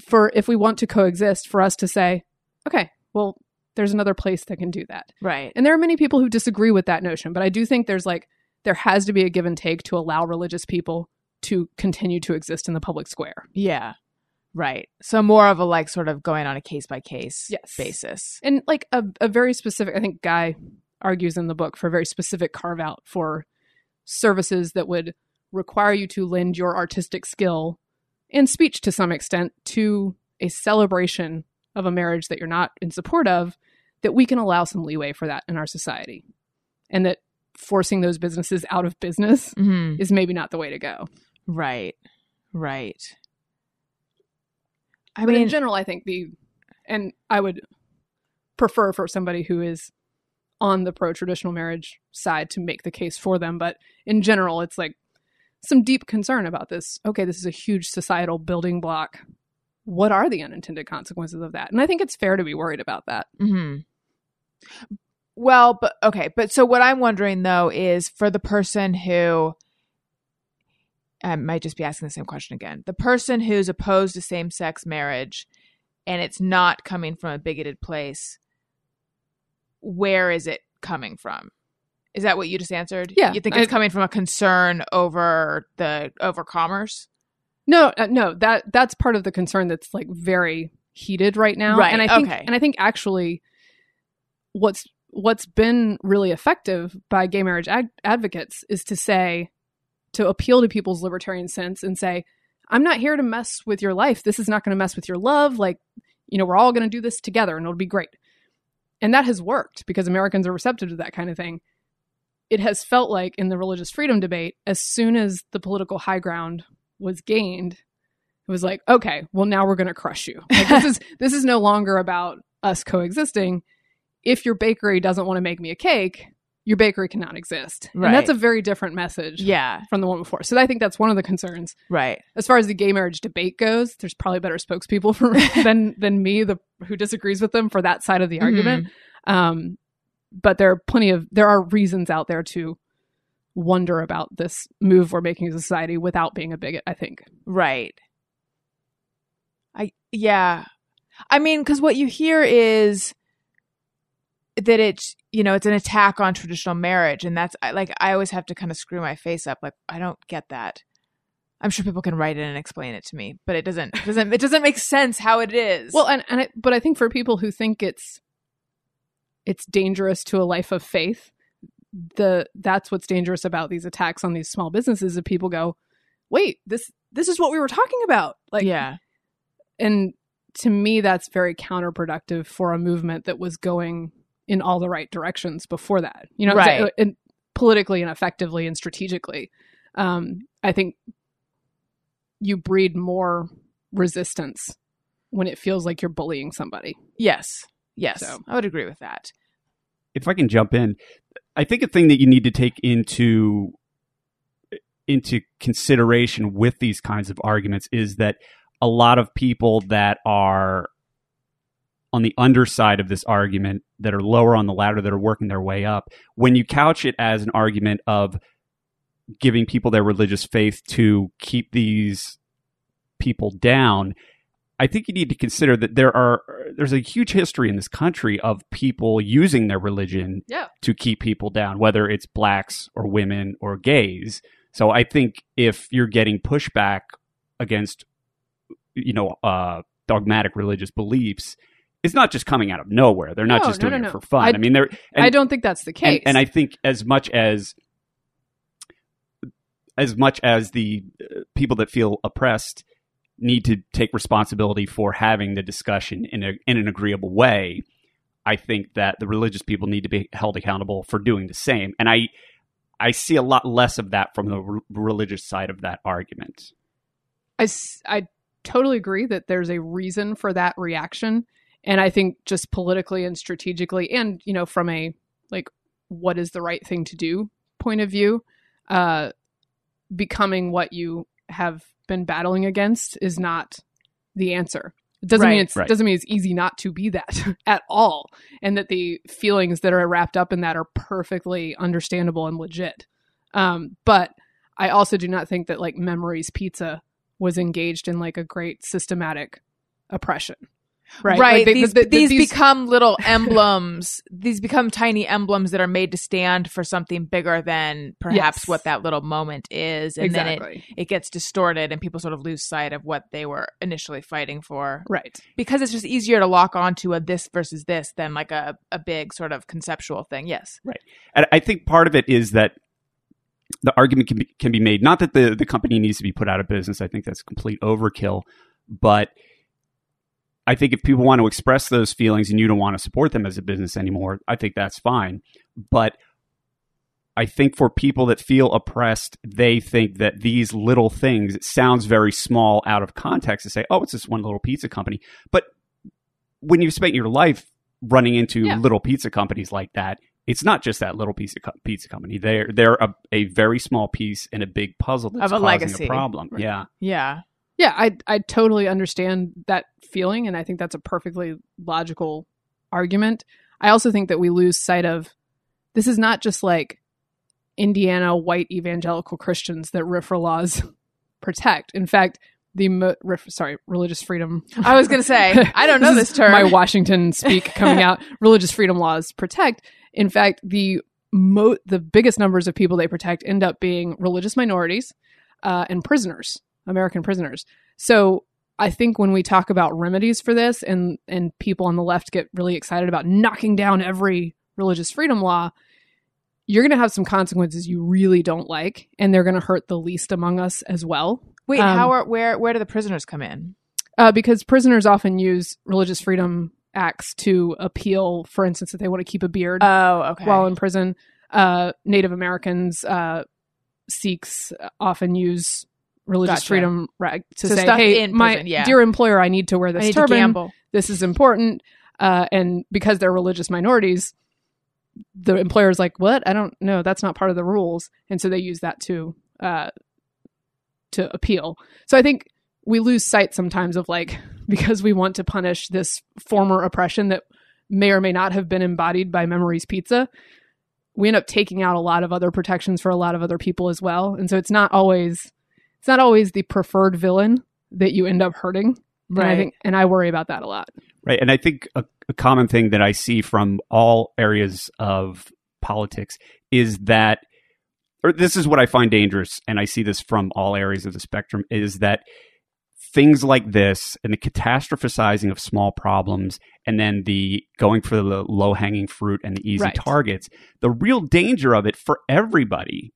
for if we want to coexist, for us to say, okay, well, there's another place that can do that. right. And there are many people who disagree with that notion, but I do think there's like there has to be a give and take to allow religious people to continue to exist in the public square. Yeah. Right. So more of a like sort of going on a case by case Yes. basis. and like a, a very specific i think guy argues in the book for a very specific carve out for services that would require you to lend your artistic skill and speech to some extent to a celebration of a marriage that you're not in support of that we can allow some leeway for that in our society and that forcing those businesses out of business Mm-hmm. is maybe not the way to go Right. Right. I but mean, in general, I think the, and I would prefer for somebody who is on the pro traditional marriage side to make the case for them. But in general, it's like some deep concern about this. Okay, this is a huge societal building block. What are the unintended consequences of that? And I think it's fair to be worried about that. hmm Well, but okay, but so what I'm wondering though is for the person who I might just be asking the same question again. The person who's opposed to same sex marriage and it's not coming from a bigoted place, where is it coming from? Is that what you just answered? Yeah, You think it's I- coming from a concern over the over commerce? No, uh, no, that that's part of the concern that's like very heated right now. Right, And I think okay. and I think actually what's what's been really effective by gay marriage ad- advocates is to say to appeal to people's libertarian sense and say I'm not here to mess with your life. This is not going to mess with your love. Like, you know, we're all going to do this together and it'll be great. And that has worked because Americans are receptive to that kind of thing. It has felt like in the religious freedom debate, as soon as the political high ground was gained, it was like, okay, well now we're going to crush you. Like, this is this is no longer about us coexisting. If your bakery doesn't want to make me a cake, your bakery cannot exist. Right. And that's a very different message Yeah, from the one before. So I think that's one of the concerns. right. As far as the gay marriage debate goes, there's probably better spokespeople for than than me, the who disagrees with them for that side of the argument. Um, but there are plenty of there are reasons out there to wonder about this move we're making as a society without being a bigot. I think. Right. I yeah. I mean, because what you hear is that it's you know it's an attack on traditional marriage, and that's like I always have to kind of screw my face up. Like I don't get that. I'm sure people can write it and explain it to me, but it doesn't it doesn't it doesn't make sense how it is. Well, and and it, but I think for people who think it's it's dangerous to a life of faith, the that's what's dangerous about these attacks on these small businesses. That people go, wait, this this is what we were talking about. Like, yeah, and to me that's very counterproductive for a movement that was going in all the right directions before that you know Right. and politically and effectively and strategically um, i think you breed more resistance when it feels like you're bullying somebody yes, yes, So- I would agree with that. if I can jump in, I think a thing that you need to take into into consideration with these kinds of arguments is that a lot of people that are on the underside of this argument that are lower on the ladder that are working their way up when you couch it as an argument of giving people their religious faith to keep these people down I think you need to consider that there are there's a huge history in this country of people using their religion Yeah. to keep people down, whether it's blacks or women or gays. So I think if you're getting pushback against you know uh, dogmatic religious beliefs, it's not just coming out of nowhere. They're not No, just no, doing no, it for fun. I- I, mean, they're and- i don't think that's the case and I think as much as as much as the uh, people that feel oppressed need to take responsibility for having the discussion in a in an agreeable way, I think that the religious people need to be held accountable for doing the same. And I I see a lot less of that from the re- religious side of that argument. I, I totally agree that there's a reason for that reaction and i think just politically and strategically and you know from a like what is the right thing to do point of view uh becoming what you have been battling against is not the answer it doesn't mean Right. it's Right. doesn't mean it's easy not to be that at all and that the feelings that are wrapped up in that are perfectly understandable and legit um but i also do not think that like memories pizza was engaged in like a great systematic oppression. Right? Right. Like, they- these the- the- these, these- become little emblems. these become tiny emblems that are made to stand for something bigger than perhaps Yes. what that little moment is. And then it, it gets distorted and people sort of lose sight of what they were initially fighting for. right. Because it's just easier to lock onto a this versus this than like a, a big sort of conceptual thing. Yes. Right. And I think part of it is that the argument can be, can be made not that the, the company needs to be put out of business. I think that's complete overkill. But I think if people want to express those feelings and you don't want to support them as a business anymore, I think that's fine. But I think for people that feel oppressed, they think that these little things, it sounds very small out of context to say, oh, it's this one little pizza company. But when you've spent your life running into Yeah. little pizza companies like that, it's not just that little piece of co- pizza company. They're they're a, a very small piece in a big puzzle that's Of a causing legacy. a problem. Right. Yeah, Yeah. Yeah, I I totally understand that feeling, and I think that's a perfectly logical argument. I also think that we lose sight of this is not just like Indiana white evangelical Christians that RFRA laws protect. In fact, the mo- sorry religious freedom. I was going to say, I don't know this is term. My Washington speak coming out. Religious freedom laws protect. In fact, the mo- the biggest numbers of people they protect end up being religious minorities uh, and prisoners, American prisoners. So I think when we talk about remedies for this, and and people on the left get really excited about knocking down every religious freedom law, you're going to have some consequences you really don't like, and they're going to hurt the least among us as well. Wait, um, how are where where do the prisoners come in? Uh, because prisoners often use religious freedom acts to appeal, for instance, if they want to keep a beard Oh, okay. while in prison. Uh, Native Americans, uh, Sikhs often use religious Gotcha. freedom rag to So say, "Hey, my prison, yeah. dear employer, I need to wear this turban. This is important." Uh, and because they're religious minorities, the employer is like, "What? I don't know. That's not part of the rules." And so they use that to uh, to appeal. So I think we lose sight sometimes of like because we want to punish this former oppression that may or may not have been embodied by Memories Pizza. We end up taking out a lot of other protections for a lot of other people as well, and so it's not always it's not always the preferred villain that you end up hurting. And I Right. think, and I worry about that a lot. right. And I think a, a common thing that I see from all areas of politics is that, or this is what I find dangerous, and I see this from all areas of the spectrum, is that things like this and the catastrophizing of small problems and then the going for the low hanging fruit and the easy Right. targets the real danger of it for everybody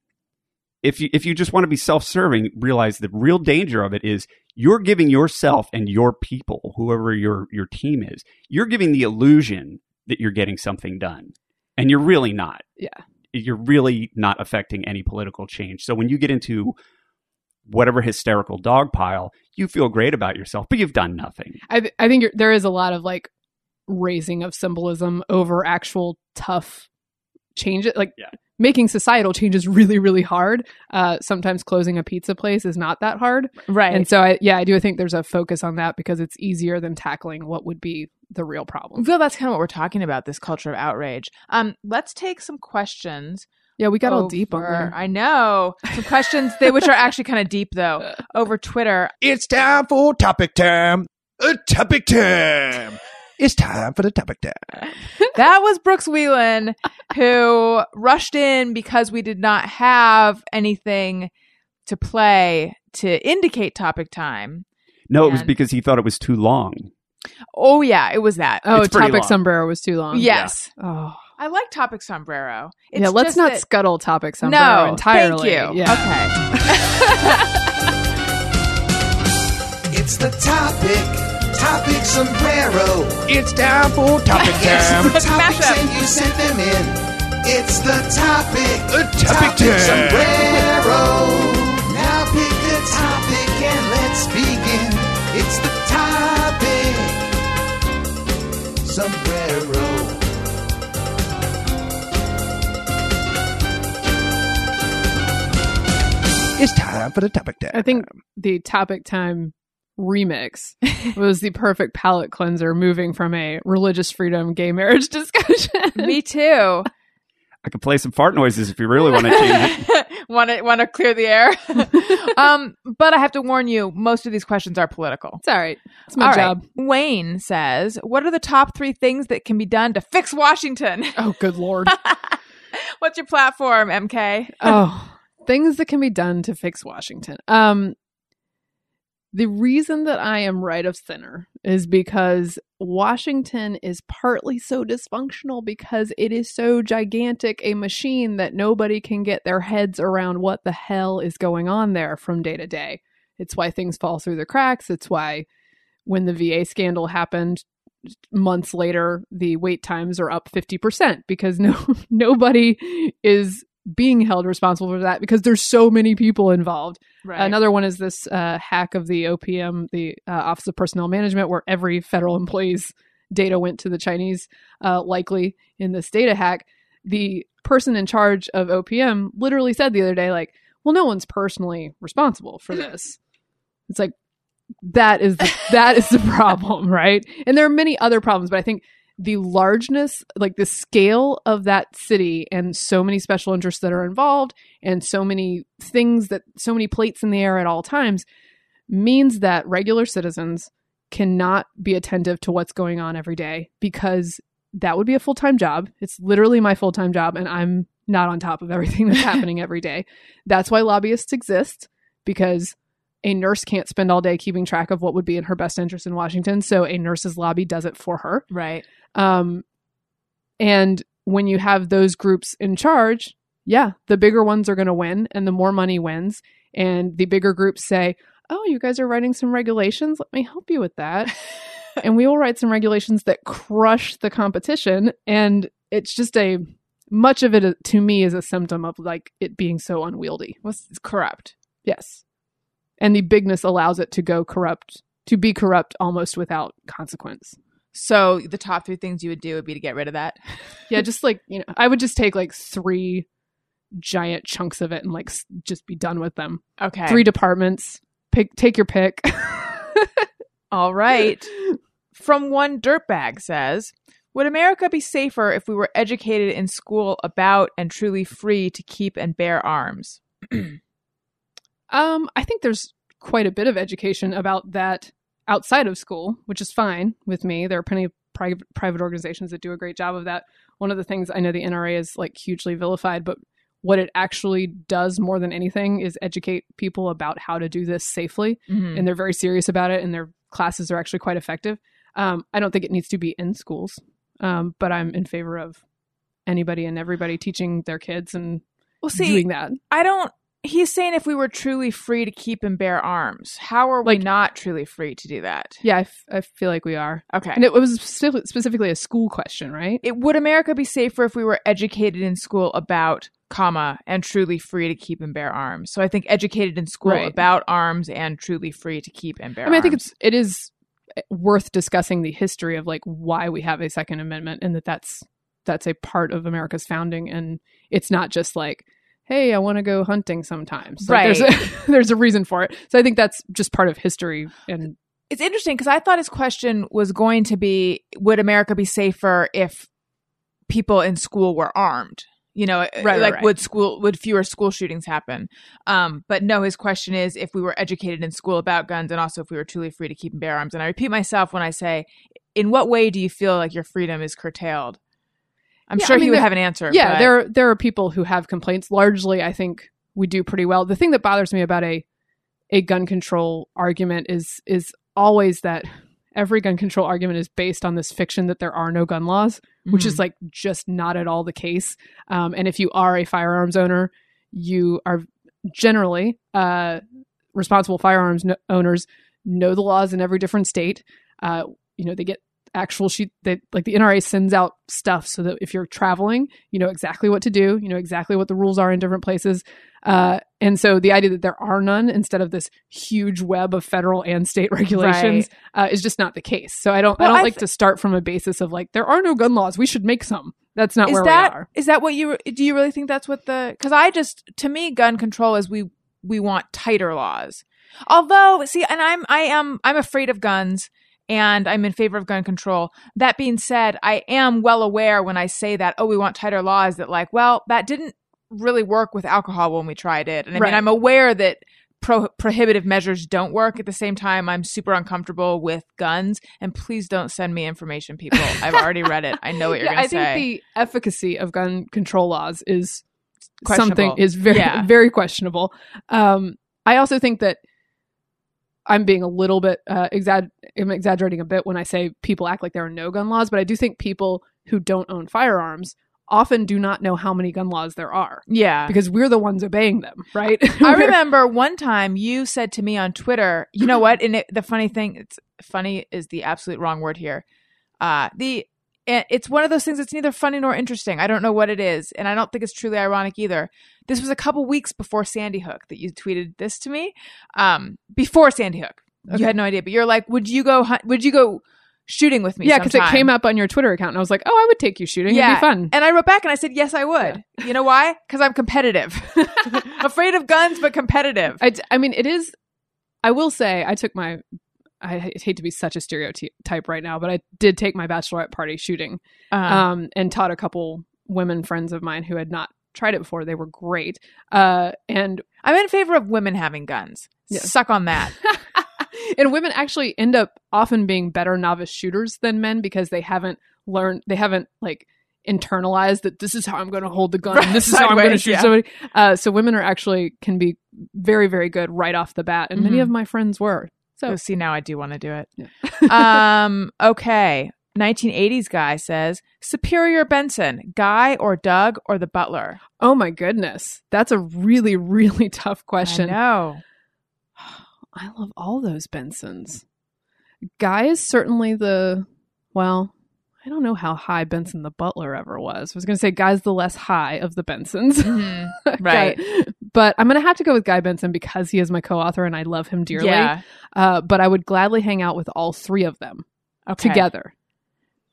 if you if you just want to be self-serving realize the real danger of it is you're giving yourself and your people whoever your your team is you're giving the illusion that you're getting something done and you're really not Yeah. you're really not affecting any political change so when you get into whatever hysterical dog pile you feel great about yourself but you've done nothing I, th- I think you're, there is a lot of like raising of symbolism over actual tough changes, like Yeah. Making societal changes really, really hard. Uh, sometimes closing a pizza place is not that hard. Right. And so, I, yeah, I do think there's a focus on that because it's easier than tackling what would be the real I problem. feel that's kind of what we're talking about this culture of outrage. Um, let's take some questions. Yeah, we got all deep on there. I know some questions they, which are actually kind of deep though over Twitter. It's time for topic time. A topic time. It's time for the topic time. That was Brooks Wheelan who rushed in because we did not have anything to play to indicate topic time. no it was because he thought it was too long Oh yeah, it was that. oh, topic long. sombrero was too long. yes, Oh. I like topic sombrero. It's yeah, let's just not that- scuttle topic sombrero no, entirely. Thank you. Yeah. Okay. It's the topic, topic sombrero. It's time for topic time. It's the topics Mashup. and you sent them in. It's the topic, A topic time. sombrero. Now pick a topic and let's begin. It's the topic, sombrero. It's time for the topic time. I think the topic time remix was the perfect palate cleanser moving from a religious freedom gay marriage discussion. Me too. I could play some fart noises if you really want to change it. want to want to clear the air. um, but I have to warn you, most of these questions are political. It's all right. It's my All right. job. Wayne says, "What are the top three things that can be done to fix Washington?" Oh, good lord. What's your platform, MK? oh, things that can be done to fix Washington. Um, the reason that I am right of center is because Washington is partly so dysfunctional because it is so gigantic a machine that nobody can get their heads around what the hell is going on there from day to day. It's why things fall through the cracks. It's why when the VA scandal happened months later, the wait times are up 50% because no nobody is being held responsible for that because there's so many people involved. Right. Another one is this uh, hack of the OPM, the uh, Office of Personnel Management, where every federal employee's data went to the Chinese, uh, likely in this data hack. The person in charge of OPM literally said the other day, like, well, no one's personally responsible for this. It's like, that is the, that is the problem, right? And there are many other problems, but I think the largeness, like the scale of that city, and so many special interests that are involved, and so many things that so many plates in the air at all times, means that regular citizens cannot be attentive to what's going on every day because that would be a full time job. It's literally my full time job, and I'm not on top of everything that's happening every day. That's why lobbyists exist because a nurse can't spend all day keeping track of what would be in her best interest in Washington. So a nurse's lobby does it for her. right. Um, and when you have those groups in charge, yeah, the bigger ones are going to win and the more money wins. And the bigger groups say, Oh, you guys are writing some regulations. Let me help you with that. and we will write some regulations that crush the competition. And it's just a much of it uh, to me is a symptom of like it being so unwieldy. What's it's corrupt? Yes. And the bigness allows it to go corrupt, to be corrupt almost without consequence. So the top three things you would do would be to get rid of that. Yeah, just like, you know, I would just take like three giant chunks of it and like just be done with them. Okay. Three departments. Pick take your pick. All right. From one dirtbag says, Would America be safer if we were educated in school about and truly free to keep and bear arms? um, I think there's quite a bit of education about that outside of school, which is fine with me. There are plenty of private private organizations that do a great job of that. One of the things I know the NRA is like hugely vilified, but what it actually does more than anything is educate people about how to do this safely. Mhm. and they're very serious about it and their classes are actually quite effective um, i don't think it needs to be in schools um, but i'm in favor of anybody and everybody teaching their kids and Well, see, doing that I don't. He's saying if we were truly free to keep and bear arms, how are we not truly free to do that? yeah I, f- I feel like we are Okay. and it was specific- specifically a school question right it would America be safer if we were educated in school about comma and truly free to keep and bear arms. So I think educated in school Right. about arms and truly free to keep and bear i mean i think it's it is eh, worth discussing the history of like why we have a second amendment and that that's that's a part of america's founding and it's not just like hey i want to go hunting sometimes Like, there's a, there's a reason for it so i think that's just part of history and it's interesting because I thought his question was going to be would America be safer if people in school were armed? You know, Right, right, like right. would school would fewer school shootings happen? Um, but no, his question is if we were educated in school about guns and also if we were truly free to keep and bear arms. And I repeat myself when I say, in what way do you feel like your freedom is curtailed? I'm Yeah, sure I mean, he would have an answer. yeah but- there there are people who have complaints largely i think we do pretty well the thing that bothers me about a a gun control argument is is always that every gun control argument is based on this fiction that there are no gun laws which Mhm. is like just not at all the case um, and if you are a firearms owner you are generally uh, responsible firearms no- owners know the laws in every different state uh, you know they get actual sheet that like the NRA sends out stuff so that if you're traveling, you know exactly what to do, you know exactly what the rules are in different places. Uh, and so the idea that there are none instead of this huge web of federal and state regulations uh, is just not the case. So I don't I don't I like to start from a basis of like there are no gun laws, we should make some. That's not is where that we are. is that what you do you really think that's what the because i just to me gun control is we we want tighter laws although see and i'm i am i'm afraid of guns and I'm in favor of gun control. That being said, I am well aware when I say that, oh, we want tighter laws, that like, well, that didn't really work with alcohol when we tried it. And I Right. mean, I'm aware that pro- prohibitive measures don't work. At the same time, I'm super uncomfortable with guns. And please don't send me information, people. I've already read it. I know what you're Yeah, going to say. I think the efficacy of gun control laws is something is very Yeah. very questionable. Um, I also think that I'm being a little bit uh, exag- I'm exaggerating a bit when I say people act like there are no gun laws, but I do think people who don't own firearms often do not know how many gun laws there are yeah. because we're the ones obeying them, right? I remember one time you said to me on Twitter, you know what? And it, the funny thing, it's funny is the absolute wrong word here. Uh, the it's one of those things that's neither funny nor interesting. I don't know what it is, and I don't think it's truly ironic either. This was a couple weeks before Sandy Hook that you tweeted this to me. Um, before Sandy Hook, Okay. you had no idea, but you're like, would you go? hunt- Would you go shooting with me? yeah, because it came up on your Twitter account, and I was like, "Oh, I would take you shooting. Yeah. It'd be fun." And I wrote back and I said, yes, I would. You know why? Because I'm competitive. Afraid of guns, but competitive. I, d- I mean, it is. I will say, I took my. I hate to be such a stereotype right now, but I did take my bachelorette party shooting, um, and taught a couple women friends of mine who had not tried it before. They were great, uh, and I'm in favor of women having guns. Suck on that. and women actually end up often being better novice shooters than men because they haven't learned, they haven't like internalized that this is how I'm going to hold the gun. and this is how I'm going to shoot yeah. somebody. Uh, so women are actually can be very, very good right off the bat, and many Mhm. of my friends were. So So see, now I do want to do it. Yeah. um. Okay. 1980s guy says Superior Benson, Guy or Doug or the Butler. Oh my goodness. That's a really, really tough question. I know. I love all those Bensons. Guy is certainly the, well, I don't know how high Benson the Butler ever was. I was going to say Guy's the less high of the Bensons. Mhm. Right. Guy- but I'm going to have to go with Guy Benson because he is my co author and I love him dearly. Yeah. Uh, but I would gladly hang out with all three of them Okay. together.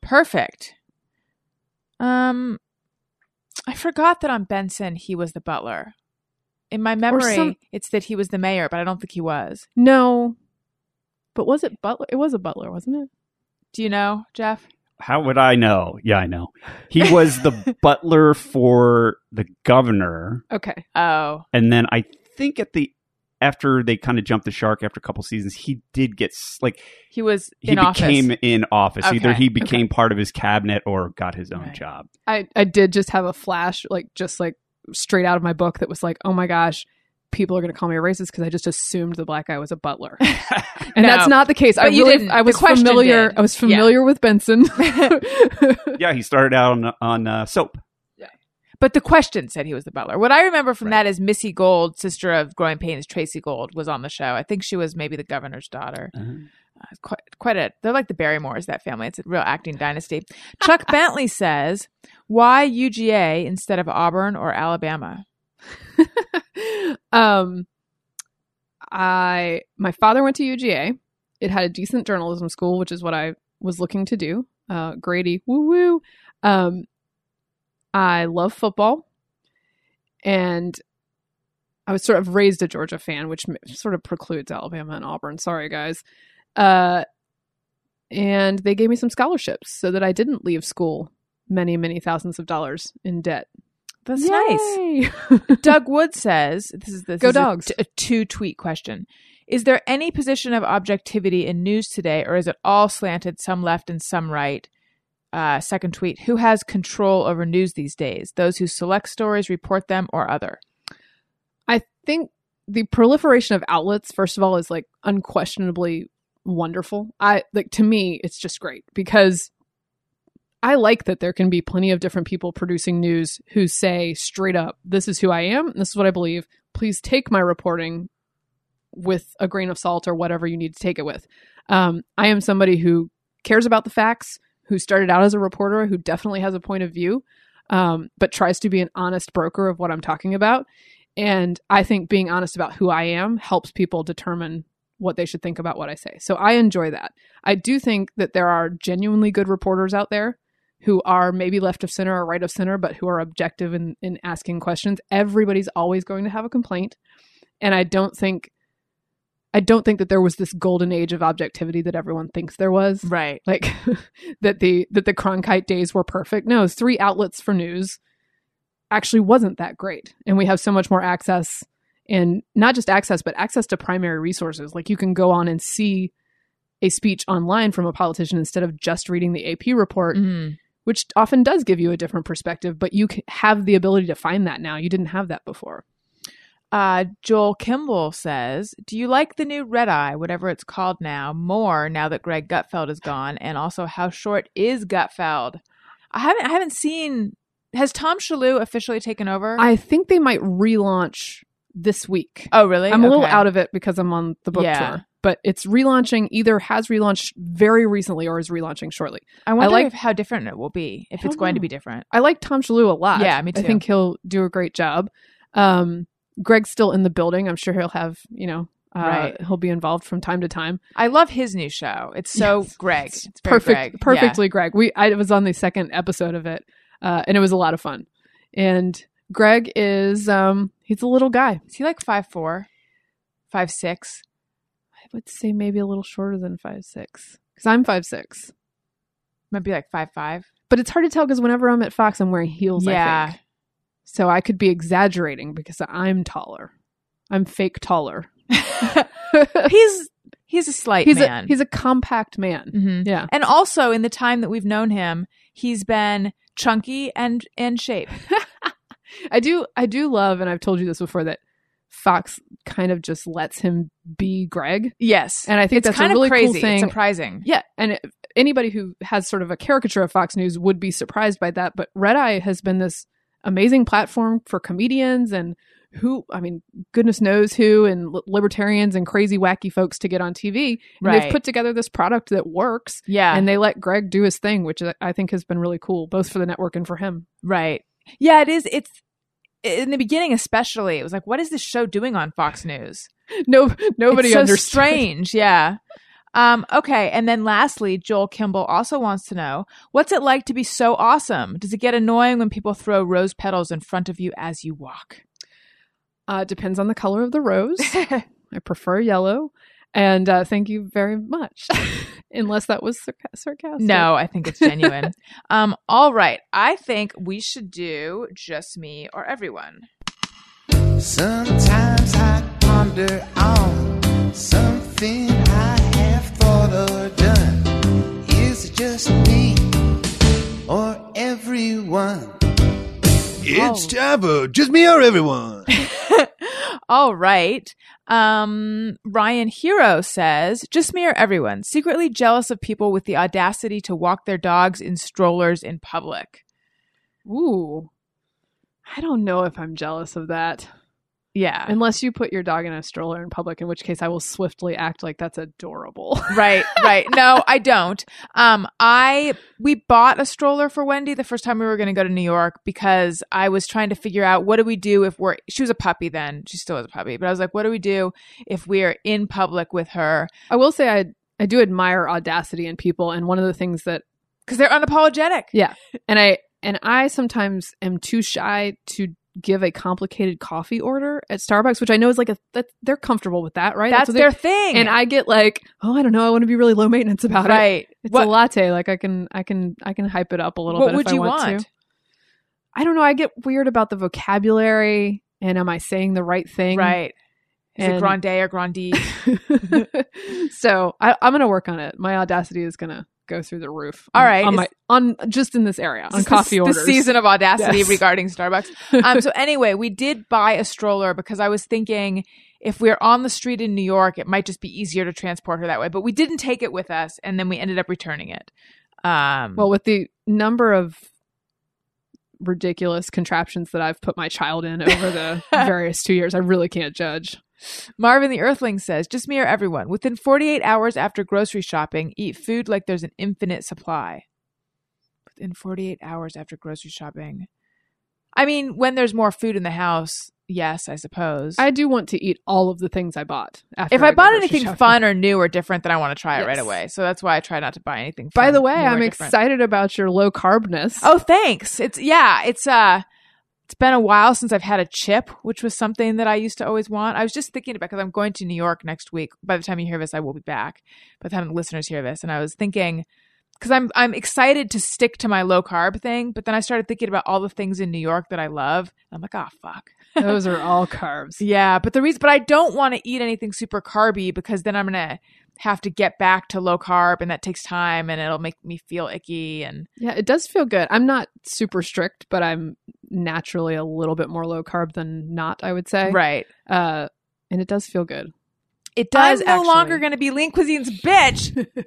Perfect. Um, I forgot that on Benson he was the butler. In my memory, some- it's that he was the mayor, but I don't think he was. No. But was it Butler? It was a Butler, wasn't it? Do you know, Jeff? How would I know? Yeah, I know. He was the butler for the governor, Okay. Oh, and then I think at the after they kind of jumped the shark after a couple seasons, he did get like he was he became office. in office. Either he became part of his cabinet or got his own Right. job. I, I did just have a flash, like just like straight out of my book that was like, oh my gosh, people are going to call me a racist because I just assumed the black guy was a butler. And No. that's not the case. I really, didn't. I was familiar. did. I was Yeah. familiar with Benson. yeah, he started out on on uh, soap. But the question said he was the butler. What I remember from that is Missy Gold, sister of Growing Pains, Tracy Gold, was on the show. I think she was maybe the governor's daughter. Uh, quite, quite a. They're like the Barrymores. That family. It's a real acting dynasty. Chuck Bentley says, "Why UGA instead of Auburn or Alabama?" Um, I my father went to UGA. It had a decent journalism school, which is what I was looking to do. Uh, Grady, woo woo. Um, I love football, and I was sort of raised a Georgia fan, which sort of precludes Alabama and Auburn. Sorry, guys. Uh, and they gave me some scholarships so that I didn't leave school many, many thousands of dollars in debt. That's nice. Doug Wood says, "This is this Go is a Dogs. a two tweet question." Is there any position of objectivity in news today, or is it all slanted, some left and some right? Uh, second tweet: Who has control over news these days? Those who select stories, report them, or other? I think the proliferation of outlets, first of all, is like unquestionably wonderful. I like to me, it's just great because I like that there can be plenty of different people producing news who say straight up, this is who I am, this is what I believe. Please take my reporting with a grain of salt or whatever you need to take it with. Um, I am somebody who cares about the facts, who started out as a reporter, who definitely has a point of view, um, but tries to be an honest broker of what I'm talking about. And I think being honest about who I am helps people determine what they should think about what I say. So I enjoy that. I do think that there are genuinely good reporters out there who are maybe left of center or right of center, but who are objective in, in asking questions. Everybody's always going to have a complaint. And I don't think I don't think that there was this golden age of objectivity that everyone thinks there was. Right. Like that the that the Cronkite days were perfect. No, three outlets for news actually wasn't that great. And we have so much more access and not just access, but access to primary resources. Like you can go on and see a speech online from a politician instead of just reading the AP report, Mhm. Which often does give you a different perspective, but you have the ability to find that now. You didn't have that before. Uh, Joel Kimball says, "Do you like the new Red Eye, whatever it's called now, more now that Greg Gutfeld is gone? And also, how short is Gutfeld? I haven't, I haven't seen. Has Tom Shillue officially taken over? I think they might relaunch this week. oh, really? I'm a little out of it because I'm on the book Yeah. tour, but it's relaunching. Either has relaunched very recently or is relaunching shortly. I wonder like- if, how different it will be if it's going to be different. I like Tom Shillue a lot. Yeah, me too. I think he'll do a great job. Um, Greg's still in the building. I'm sure he'll have you know. Uh, Right. He'll be involved from time to time. I love his new show. It's so Yes. Greg. It's It's perfect, Greg. Yeah. perfectly Greg. We I was on the second episode of it, uh, and it was a lot of fun. And Greg is um, he's a little guy. Is he like five four, five six? I would say maybe a little shorter than five six because I'm five six. Might be like five five. But it's hard to tell because whenever I'm at Fox, I'm wearing heels. I Yeah. think. So I could be exaggerating because I'm taller. I'm fake taller. he's he's a slight he's man. a he's a compact man. hmm Yeah. And also, in the time that we've known him, he's been chunky and in shape. I do I do love, and I've told you this before, that Fox kind of just lets him be Greg, Yes, and I think it's that's kind a really of crazy. cool thing. It's surprising. yeah, and it, anybody who has sort of a caricature of Fox News would be surprised by that. But Red Eye has been this amazing platform for comedians and who, I mean, goodness knows who, and libertarians and crazy wacky folks to get on TV. And Right. they've put together this product that works, Yeah, and they let Greg do his thing, which I- I think has been really cool, both for the network and for him. right. Yeah, it is. It's in the beginning, especially. It was like, what is this show doing on Fox News? No, nobody it's so understood. strange. Yeah. Um, okay, and then lastly, Joel Kimball also wants to know what's it like to be so awesome? Does it get annoying when people throw rose petals in front of you as you walk? Uh, depends on the color of the rose. I prefer yellow. And uh, thank you very much. Unless that was sarca- sarcastic. No, I think it's genuine. um, all right. I think we should do just me or everyone. Sometimes I ponder on something I have thought or done. Is it just me or everyone? It's time for just me or everyone. all right. Um, Ryan Hero says, just me or everyone, secretly jealous of people with the audacity to walk their dogs in strollers in public. Ooh. I don't know if I'm jealous of that. Yeah. Unless you put your dog in a stroller in public, in which case I will swiftly act like that's adorable. right, right. No, I don't. Um, I we bought a stroller for Wendy the first time we were going to go to New York because I was trying to figure out what do we do if we're she was a puppy then she still is a puppy but I was like what do we do if we're in public with her I will say I I do admire audacity in people, and one of the things that because they're unapologetic. Yeah, and I and I sometimes am too shy to give a complicated coffee order at Starbucks, which I know is like a that they're comfortable with that, right? That's what their thing. and I get like, oh, I don't know, I want to be really low maintenance about it. right. It's what a latte. Like I can, I can, I can hype it up a little what bit. would if I you want, want? To. I don't know. I get weird about the vocabulary, and am I saying the right thing? Right. Is it grande or grande? so I, I'm gonna work on it. My audacity is gonna go through the roof. All on- right. on my on just in this area on coffee the, orders. The season of audacity Yes. regarding Starbucks. Um, so anyway, we did buy a stroller because I was thinking if we're on the street in New York, it might just be easier to transport her that way. But we didn't take it with us, and then we ended up returning it. Um, Well, with the number of ridiculous contraptions that I've put my child in over the various two years, I really can't judge. Marvin the Earthling says, "Just me or everyone. Within 48 hours after grocery shopping, eat food like there's an infinite supply. Within 48 hours after grocery shopping." I mean, when there's more food in the house, yes, I suppose. I do want to eat all of the things I bought. After if I go bought anything shopping. fun or new or different, then I want to try it right away. So that's why I try not to buy anything. By fun, the way, I'm excited about your low carbness. Oh, thanks. It's yeah, it's uh it's been a while since I've had a chip, which was something that I used to always want. I was just thinking about because I'm going to New York next week. By the time you hear this, I will be back. By the time the listeners hear this, and I was thinking because I'm I'm excited to stick to my low carb thing, but then I started thinking about all the things in New York that I love. I'm like, oh fuck. Those are all carbs. Yeah, but the reason, but I don't want to eat anything super carby because then I'm gonna have to get back to low carb, and that takes time, and it'll make me feel icky. And Yeah, it does feel good. I'm not super strict, but I'm naturally a little bit more low carb than not, I would say. right, Uh, and it does feel good. it does I'm no actually- longer going to be lean cuisine's bitch.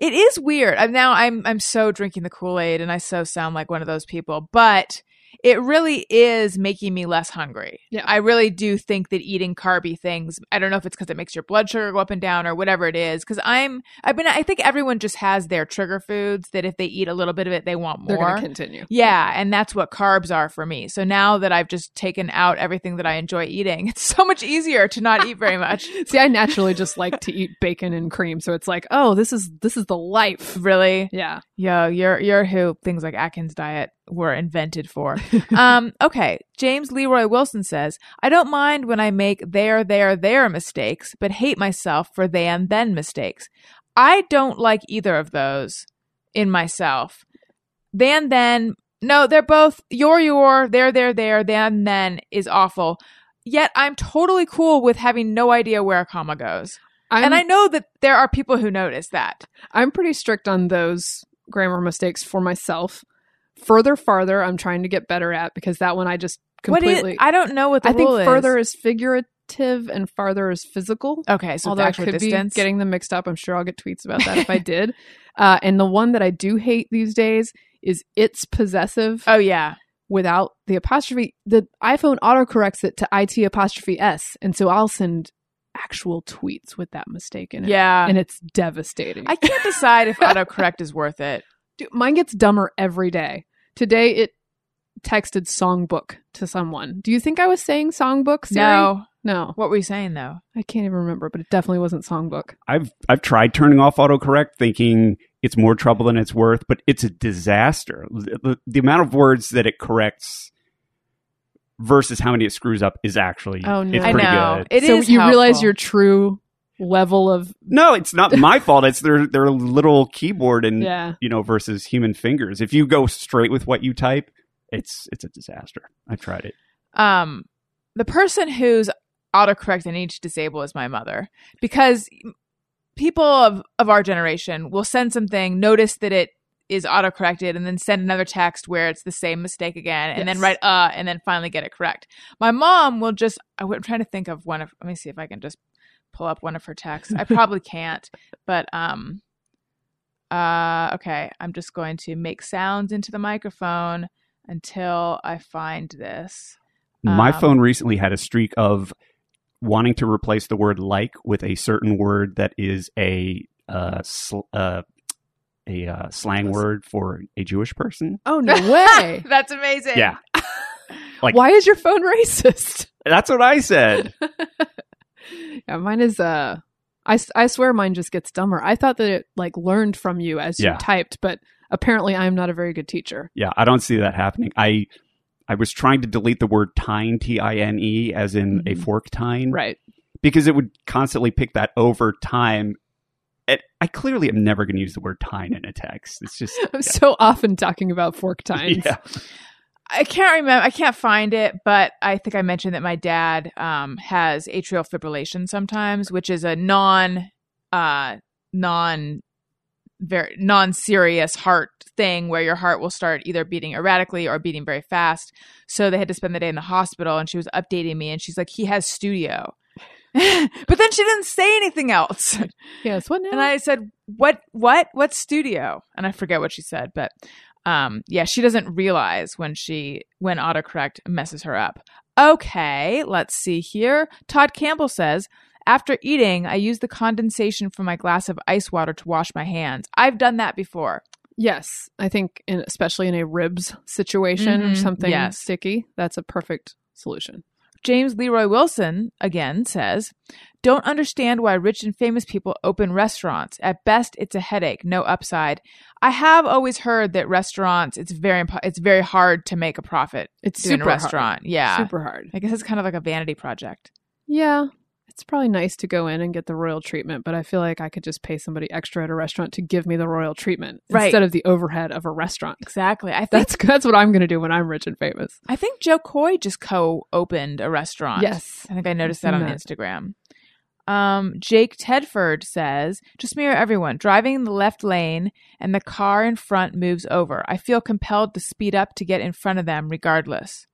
it is weird. I'm now I'm I'm so drinking the Kool Aid, and I so sound like one of those people, but. It really is making me less hungry. Yeah. I really do think that eating carby things, I don't know if it's because it makes your blood sugar go up and down or whatever it is. Cause I'm, I've been, I think everyone just has their trigger foods that if they eat a little bit of it, they want more. They're going to continue. Yeah, and that's what carbs are for me. So now that I've just taken out everything that I enjoy eating, it's so much easier to not eat very much. See, I naturally just like to eat bacon and cream, so it's like, oh, this is this is the life. Really? Yeah. Yo, you're you're who things like Atkins diet were invented for. um, okay. James Leroy Wilson says, I don't mind when I make there, there, there mistakes, but hate myself for then, then mistakes. I don't like either of those in myself. Then, then, no, they're both your, your, there, there, there, then, then is awful. Yet I'm totally cool with having no idea where a comma goes. I'm, and I know that there are people who notice that. I'm pretty strict on those grammar mistakes for myself. Further, farther, I'm trying to get better at because that one I just What is, completely. I don't know what the I think rule is. further is figurative and farther is physical. Okay, so Although I could distance. be getting them mixed up. I'm sure I'll get tweets about that if I did. Uh, and the one that I do hate these days is it's possessive oh yeah, without the apostrophe. The iPhone autocorrects it to it apostrophe s, and so I'll send actual tweets with that mistake in it, yeah. and it's devastating. I can't decide if autocorrect is worth it. Dude, mine gets dumber every day. Today it texted songbook to someone. Do you think I was saying songbook? Siri? No, no, what were you saying though? I can't even remember, but it definitely wasn't songbook. I've I've tried turning off autocorrect, thinking it's more trouble than it's worth, but it's a disaster. The, the amount of words that it corrects versus how many it screws up is actually Oh, no. it's I pretty know good. it so is you realize your true level of No, it's not my fault. It's their their little keyboard and yeah. you know versus human fingers. If you go straight with what you type, it's it's a disaster. I've tried it. um the person who's autocorrect I need to disable is my mother because people of of our generation will send something, notice that it is autocorrected, and then send another text where it's the same mistake again, and then write uh, and then finally get it correct. My mom will just. I'm trying to think of one of. Let me see if I can just pull up one of her texts. I probably can't, but um. Uh, okay, I'm just going to make sounds into the microphone until I find this. My Um, phone recently had a streak of wanting to replace the word like with a certain word that is a uh, sl- uh, a uh, slang word for a Jewish person. Oh no way! That's amazing. Yeah, Like- Why is your phone racist? that's what I said. yeah, mine is. Uh, I swear mine just gets dumber. I thought that it like learned from you as Yeah. you typed, but apparently I'm not a very good teacher. Yeah, I don't see that happening. I I was trying to delete the word tine, T I N E, as in a Mhm. fork tine, Right. because it would constantly pick that over time. And I clearly am never going to use the word tine in a text. It's just I'm so often talking about fork tines. yeah. I can't remember. I can't find it, but I think I mentioned that my dad um, has atrial fibrillation sometimes, which is a non, uh, non, very non-serious heart thing where your heart will start either beating erratically or beating very fast. So they had to spend the day in the hospital, and she was updating me, and she's like, "He has studio," but then she didn't say anything else. Yes. What now? And I said, "What? What? What studio?" And I forget what she said, but um, yeah, she doesn't realize when she when autocorrect messes her up. Okay, let's see here. Todd Campbell says, "After eating, I use the condensation from my glass of ice water to wash my hands. I've done that before. yes, I think, in, especially in a ribs situation or Mhm. something Yes. sticky, that's a perfect solution. James Leroy Wilson again says, "Don't understand why rich and famous people open restaurants. At best, it's a headache, no upside. I have always heard that restaurants it's very impo- it's very hard to make a profit It's super a restaurant. Yeah, Super hard. I guess it's kind of like a vanity project. Yeah. It's probably nice to go in and get the royal treatment, but I feel like I could just pay somebody extra at a restaurant to give me the royal treatment Right. instead of the overhead of a restaurant. Exactly. I think That's that's what I'm going to do when I'm rich and famous. I think Jo Koy just co-opened a restaurant. Yes. I think I noticed that on that. Instagram. Um, Jake Tedford says, just mirror everyone driving in the left lane and the car in front moves over. I feel compelled to speed up to get in front of them regardless.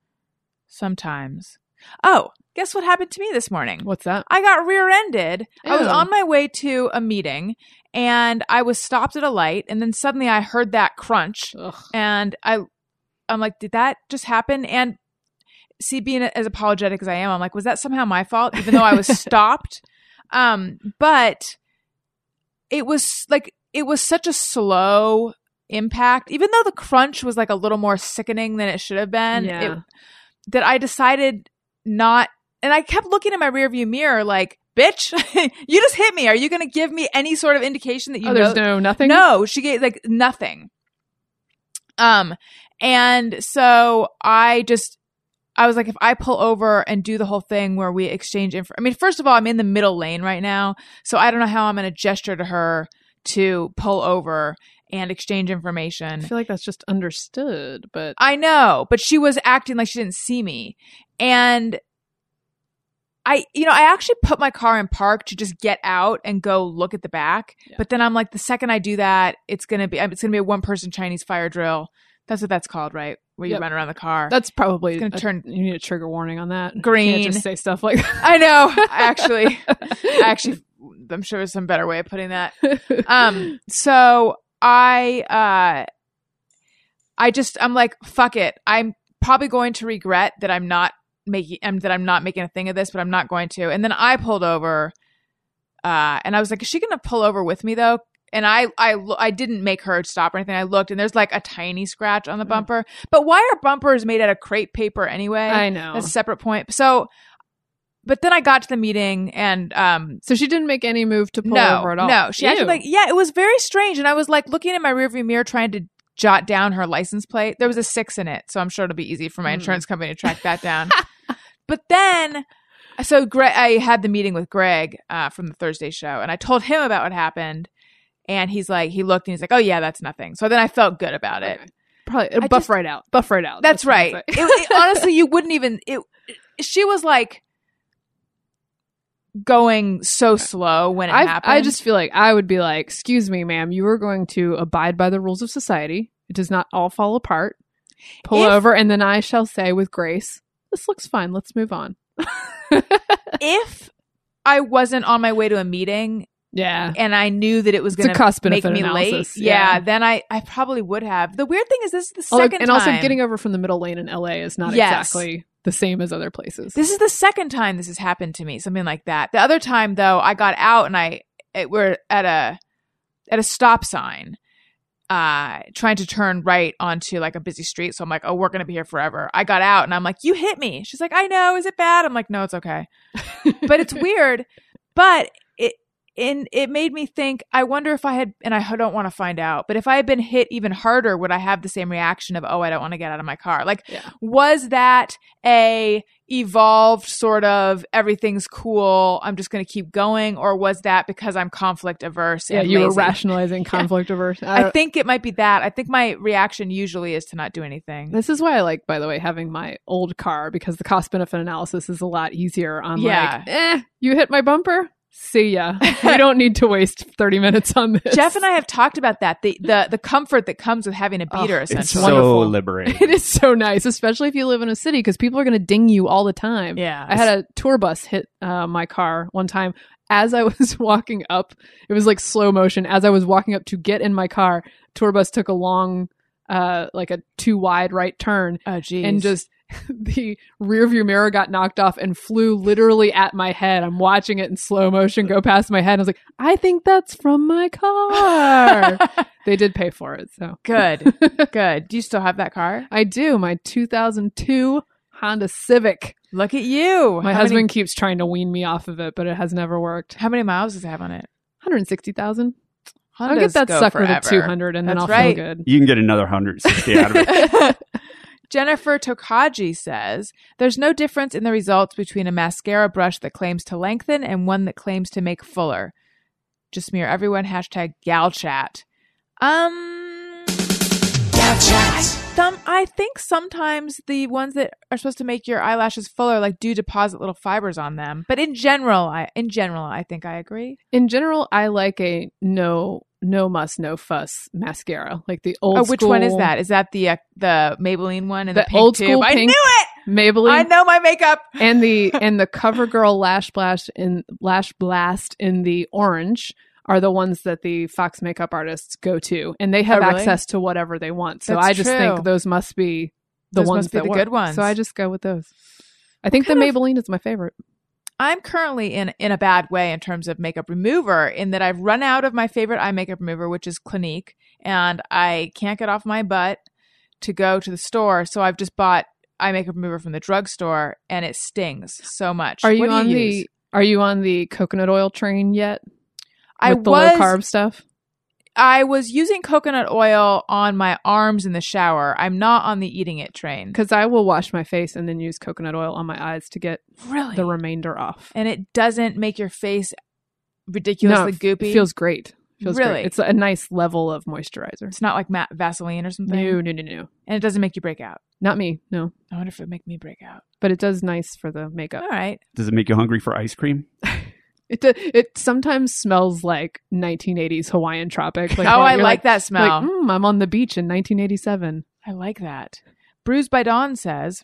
Sometimes. Oh, guess what happened to me this morning? What's that? I got rear ended. I was on my way to a meeting and I was stopped at a light and then suddenly I heard that crunch Ugh. and I I'm like, did that just happen? And see, being as apologetic as I am, I'm like, was that somehow my fault? Even though I was stopped. Um, but it was like it was such a slow impact, even though the crunch was like a little more sickening than it should have been. Yeah. It, that I decided not and I kept looking in my rearview mirror like, bitch, you just hit me. Are you gonna give me any sort of indication that you oh, know there's no nothing. no, she gave like nothing. Um, and so I just, I was like, if I pull over and do the whole thing where we exchange info, I mean, first of all, I'm in the middle lane right now, so I don't know how I'm going to gesture to her to pull over and exchange information. I feel like that's just understood, but I know, but she was acting like she didn't see me. And I, you know, I actually put my car in park to just get out and go look at the back. Yeah. But then I'm like, the second I do that, it's gonna be, it's gonna be a one person Chinese fire drill. That's what that's called, right? Where you Yep. run around the car. that's probably It's gonna a- turn- You need a trigger warning on that. You Green. can't just say stuff like that. I know. I actually, I actually, I'm sure there's some better way of putting that. um so i uh i just i'm like fuck it i'm probably going to regret that i'm not making um, that i'm not making a thing of this but i'm not going to and then i pulled over uh and i was like is she gonna pull over with me though and I, I, I didn't make her stop or anything. I looked, and there's like a tiny scratch on the Mm. bumper. But why are bumpers made out of crepe paper anyway? I know. That's a separate point. So, but then I got to the meeting, and um, so she didn't make any move to pull no, over at all. No, she actually like yeah, it was very strange, and I was like looking in my rearview mirror trying to jot down her license plate. There was a six in it, so I'm sure it'll be easy for my Hmm. insurance company to track that down. but then, so Greg, I had the meeting with Greg uh, from the Thursday show, and I told him about what happened, and he's like, he looked and he's like, oh yeah, that's nothing. So then I felt good about it. Okay. Probably buff just- right out. Buff right out. That's what I'm right. It- it- honestly, you wouldn't even. It. She was like going so slow when it I, happened. I just feel like I would be like, "Excuse me, ma'am, you are going to abide by the rules of society. It does not all fall apart. Pull If- over, and then I shall say with grace, this looks fine. Let's move on." if I wasn't on my way to a meeting yeah, and I knew that it was going to make me analysis, late, yeah, yeah. then I, I probably would have. The weird thing is, this is the second and time. also getting over from the middle lane in LA is not Yes. exactly the same as other places. this is the second time this has happened to me, something like that. The other time, though, I got out and I it, we're at a at a stop sign, uh, trying to turn right onto like a busy street. So I'm like, oh, we're gonna be here forever. I got out and I'm like, you hit me. She's like, I know. Is it bad? I'm like, no, it's okay. but it's weird. But and it made me think. I wonder if I had, and I don't want to find out. But if I had been hit even harder, would I have the same reaction of, oh, I don't want to get out of my car? Like, Yeah. was that a evolved sort of everything's cool? I'm just going to keep going, or was that because I'm conflict averse? yeah, you were rationalizing conflict averse. I I think it might be that. I think my reaction usually is to not do anything. This is why I like, by the way, having my old car because the cost benefit analysis is a lot easier on Yeah. like, eh, you hit my bumper? See ya. we don't need to waste 30 minutes on this. Jeff and I have talked about that. The the the comfort that comes with having a Oh, beater. it's It's so wonderful. liberating. It is so nice, especially if you live in a city because people are going to ding you all the time. Yeah. I had a tour bus hit uh, my car one time as I was walking up. It was like slow motion. As I was walking up to get in my car, tour bus took a long, uh, like a too wide right turn Oh, geez. and just the rear view mirror got knocked off and flew literally at my head. I'm watching it in slow motion go past my head. And I was like, I think that's from my car. they did pay for it. So good. Good. Do you still have that car? I do. My 2002 Honda Civic. Look at you. My How husband Many, keeps trying to wean me off of it, but it has never worked. how many miles does it have on it? 160,000. I'll get that sucker forever. to 200 and then I'll right. feel good. You can get another 160 out of it. Jennifer Tokaji says there's no difference in the results between a mascara brush that claims to lengthen and one that claims to make fuller. Just smear everyone hashtag gal chat. Um, gal chat. some I think sometimes the ones that are supposed to make your eyelashes fuller like do deposit little fibers on them. But in general, I in general I think I agree. In general, I like a no no muss no fuss mascara, like the old oh, which one is that? Is that the uh, the Maybelline one and the, The pink old tube? school I knew it. Maybelline I know my makeup. and the and the CoverGirl Lash Blast in Lash Blast in the orange are the ones that the Fox makeup artists go to, and they have Oh, really? access to whatever they want. So That's I just true. think those must be the Those ones be that the work. good ones. So I just go with those. I think the kind of- Maybelline is my favorite. I'm currently in in a bad way in terms of makeup remover in that I've run out of my favorite eye makeup remover, which is Clinique, and I can't get off my butt to go to the store. So I've just bought eye makeup remover from the drugstore, and it stings so much. Are you on use? the Are you on the coconut oil train yet? I with the was low carb stuff. I was using coconut oil on my arms in the shower. I'm not on the eating it train. Because I will wash my face and then use coconut oil on my eyes to get Really, the remainder off. and it doesn't make your face ridiculously it goopy. feels great. Feels Really? great. It's a nice level of moisturizer. it's not like matte Vaseline or something. No, no, no, no. and it doesn't make you break out. Not me. No. I wonder if it would make me break out. But it does nice for the makeup. All right. Does it make you hungry for ice cream? It it sometimes smells like 1980s Hawaiian tropic. Like, oh, I you're like, that smell. Like, mm, I'm on the beach in 1987. I like that. Bruised by Dawn says,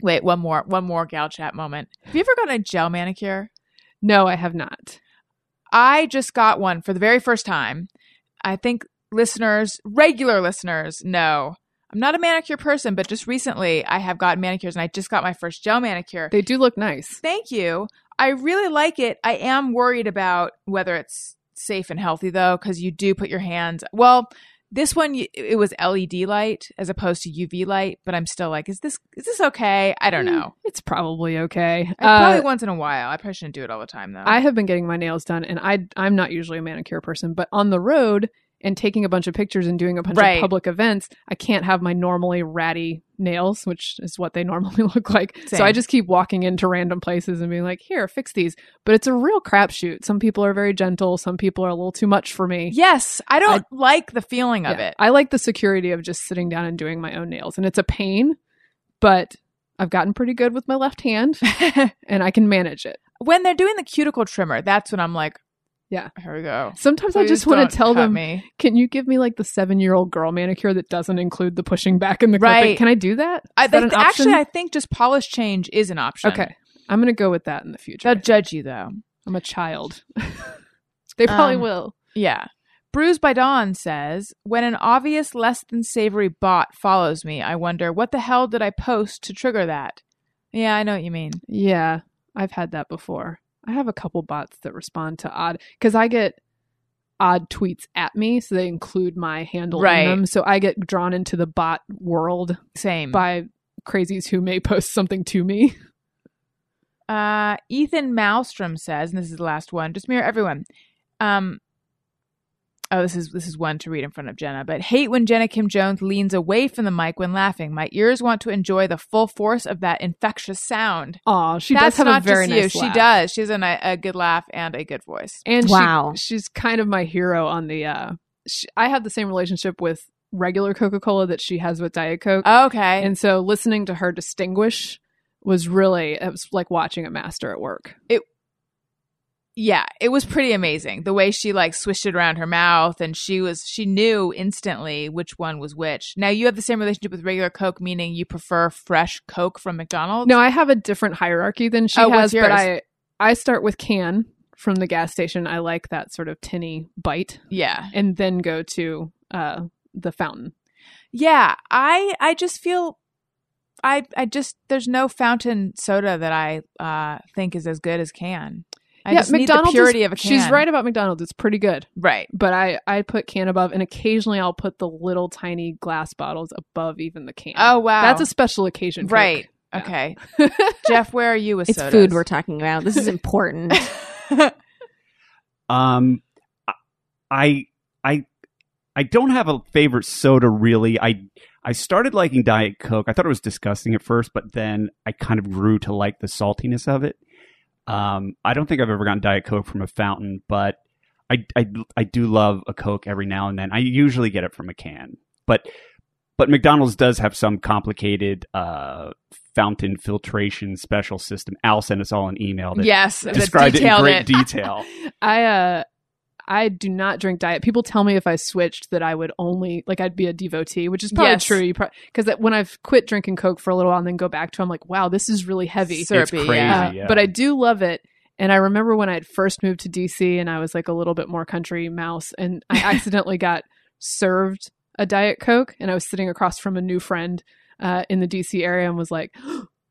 "Wait, one more, one more gal chat moment. Have you ever gotten a gel manicure? No, I have not. I just got one for the very first time. I think listeners, regular listeners, know I'm not a manicure person, but just recently I have gotten manicures, and I just got my first gel manicure. They do look nice. Thank you. I really like it. I am worried about whether it's safe and healthy though, because you do put your hands. Well, this one it was LED light as opposed to UV light, but I'm still like, is this is this okay? I don't know. It's probably okay. I probably Uh, once in a while. I probably shouldn't do it all the time though. I have been getting my nails done, and I I'm not usually a manicure person, but on the road and taking a bunch of pictures and doing a bunch Right. of public events, I can't have my normally ratty nails, which is what they normally look like. So I just keep walking into random places and being like, "Here, fix these." But it's a real crapshoot. Some people are very gentle. Some people are a little too much for me. yes, I don't like the feeling of Yeah. it. I like the security of just sitting down and doing my own nails, and it's a pain, but I've gotten pretty good with my left hand, and I can manage it. when they're doing the cuticle trimmer, that's when I'm like, Yeah. here we go. Sometimes I just want to tell them, me. Can you give me like the seven year old girl manicure that doesn't include the pushing back and the clipping? Right. Can I do that? Is I that think an actually. I think just polish change is an option. okay. I'm gonna go with that in the future. they'll judge you though. I'm a child. they probably Um, will. Yeah. Bruised by Dawn says, When an obvious less than savory bot follows me, I wonder, what the hell did I post to trigger that? Yeah, I know what you mean. Yeah, I've had that before. I have a couple bots that respond to odd because I get odd tweets at me, so they include my handle Right. in them. So I get drawn into the bot world Same. by crazies who may post something to me. Uh, Ethan Malstrom says, and this is the last one, just mirror everyone. Um, oh, this is this is one to read in front of Jenna. But hate when Jenna Kim Jones leans away from the mic when laughing. My ears want to enjoy the full force of that infectious sound. Oh, she That's does have not a very just you. nice She does. She has a, a good laugh and a good voice. and Wow. she, she's kind of my hero on the uh she, i have the same relationship with regular coca-cola that she has with diet coke Okay. and so listening to her distinguish was really it was like watching a master at work yeah, it was pretty amazing the way she like swished it around her mouth, and she was she knew instantly which one was which. Now you have the same relationship with regular Coke, meaning you prefer fresh Coke from McDonald's. no i have a different hierarchy than she Oh, has but i i start with can from the gas station i like that sort of tinny bite yeah, and then go to uh the fountain yeah. I I just feel. I, I just there's no fountain soda that I uh, think is as good as can. I yeah just need mcdonald's the purity is, of a can. she's right about mcdonald's it's pretty good Right. but I I put can above, and occasionally I'll put the little tiny glass bottles above even the can. Oh wow. that's a special occasion. Coke. right. Okay. Jeff, where are you with It's sodas? food we're talking about. This is important. Um, I, I, I don't have a favorite soda really. I, I started liking Diet Coke. I thought it was disgusting at first, but then I kind of grew to like the saltiness of it. Um, I don't think I've ever gotten Diet Coke from a fountain, but I, I, I do love a Coke every now and then. I usually get it from a can, but, but McDonald's does have some complicated, uh, fountain filtration special system. Al sent us all an email that yes, described it in great it. detail. I uh I do not drink diet. People tell me if I switched that I would only like I'd be a devotee, which is probably Yes. true. You because when I've quit drinking Coke for a little while and then go back to, it, I'm like, wow, this is really heavy. Syrupy, crazy. yeah. Uh, yeah. But I do love it. And I remember when I had first moved to DC and I was like a little bit more country mouse and I accidentally got served a Diet Coke and I was sitting across from a new friend uh, in the DC area and was like,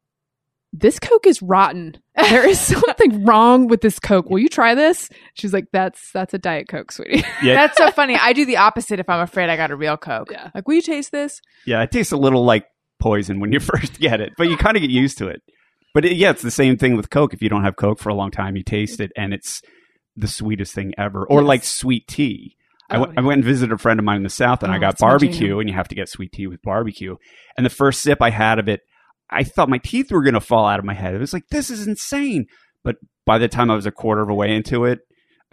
this Coke is rotten. There is something wrong with this Coke. Will you try this? She's like, that's that's a Diet Coke, sweetie. yeah, That's so funny. I do the opposite if I'm afraid I got a real Coke. Yeah. Like, will you taste this? yeah, it tastes a little like poison when you first get it, but you kind of get used to it. But it, yeah, it's the same thing with Coke. If you don't have Coke for a long time, you taste it, and it's the sweetest thing ever. Or Yes. like sweet tea. I Oh, went- I went and visited a friend of mine in the South, and I Oh, got barbecue, and you have to get sweet tea with barbecue. And the first sip I had of it, I thought my teeth were going to fall out of my head. It was like, this is insane. But by the time I was a quarter of a way into it,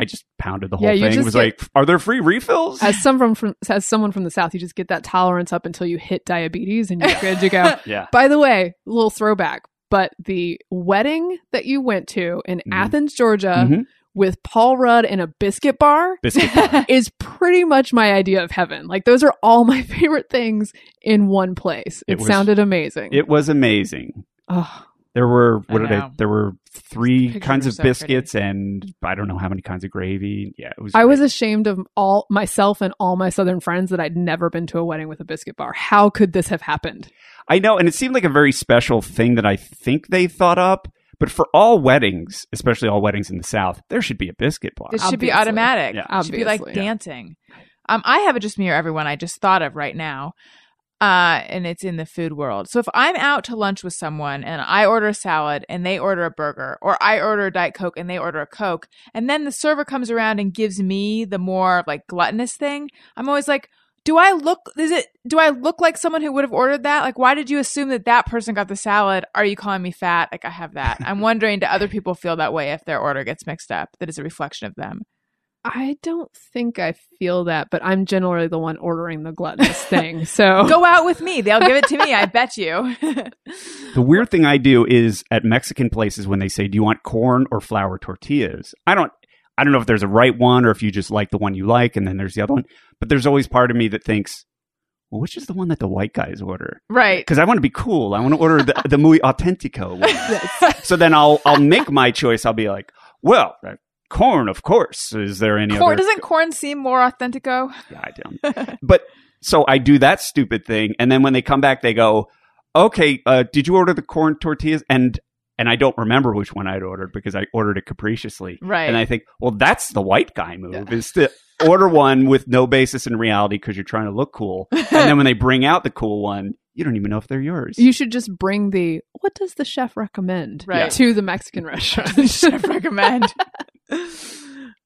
I just pounded the whole Yeah, thing. It was get- like, are there free refills? As someone from as someone from the South, you just get that tolerance up until you hit diabetes and you're good to go. yeah. By the way, little throwback, but the wedding that you went to in Mhm. Athens, Georgia, Mhm. With Paul Rudd and a biscuit bar Biscuit bar. is pretty much my idea of heaven. Like those are all my favorite things in one place. It, It was- sounded amazing. It was amazing. oh, There were I what did I? know. There were three kinds of so pretty. biscuits and I don't know how many kinds of gravy. Yeah, it was. I was ashamed of all myself and all my southern friends that I'd never been to a wedding with a biscuit bar. How could this have happened? I know, and it seemed like a very special thing that I think they thought up. But for all weddings, especially all weddings in the South, there should be a biscuit bar. It should be automatic. Yeah. It should be like Obviously. dancing. Um, I have a just me or everyone I just thought of right now. Uh, and it's in the food world. So if I'm out to lunch with someone and I order a salad and they order a burger, or I order a Diet Coke and they order a Coke, and then the server comes around and gives me the more like gluttonous thing, I'm always like, do I look is it do I look like someone who would have ordered that? Like why did you assume that that person got the salad? Are you calling me fat? Like I have that. I'm wondering do other people feel that way if their order gets mixed up that is a reflection of them? I don't think I feel that, but I'm generally the one ordering the gluttonous thing. So Go out with me. They'll give it to me. I bet you. The weird thing I do is at Mexican places when they say, "Do you want corn or flour tortillas?" I don't. I don't know if there's a right one or if you just like the one you like, and then there's the other one. But there's always part of me that thinks, "Well, which is the one that the white guys order?" right. Because I want to be cool. I want to order the, the muy autentico one. so then I'll I'll make my choice. I'll be like, "Well, uh, corn, of course. Is there any Corn other?" doesn't corn seem more authentico? Yeah, I don't. but so I do that stupid thing, and then when they come back, they go, "Okay, uh, did you order the corn tortillas?" And and I don't remember which one I'd ordered because I ordered it capriciously. Right. And I think, well, that's the white guy move is to order one with no basis in reality because you're trying to look cool, and then when they bring out the cool one, you don't even know if they're yours. you should just bring the what does the chef recommend Right. to the Mexican restaurant. Chef recommend.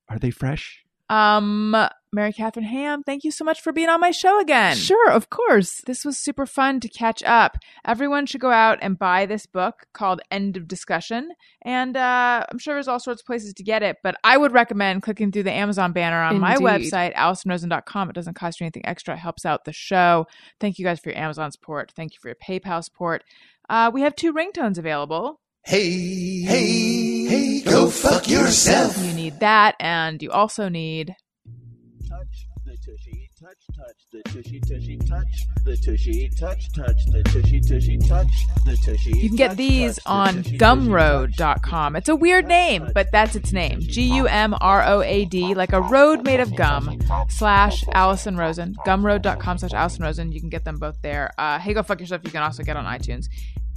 Are they fresh? Um, Mary Katharine Ham, thank you so much for being on my show again. sure, of course. This was super fun to catch up. Everyone should go out and buy this book called End of Discussion. And uh, I'm sure there's all sorts of places to get it, but I would recommend clicking through the Amazon banner on my Indeed. website, AllisonRosen.com. It doesn't cost you anything extra, it helps out the show. Thank you guys for your Amazon support. Thank you for your PayPal support. Uh, we have two ringtones available. Hey, hey, hey, go fuck yourself. You need that, and you also need touch the tushy touch touch the tushy tushy touch the tushy touch touch the tushy tushy touch the tushy You can get these on gumroad.com. It's a weird name, but that's its name. G U M R O A D, like a road made of gum, slash Allison Rosen. Gumroad.com slash Allison Rosen. You can get them both there. Uh, hey, go fuck yourself. You can also get on iTunes.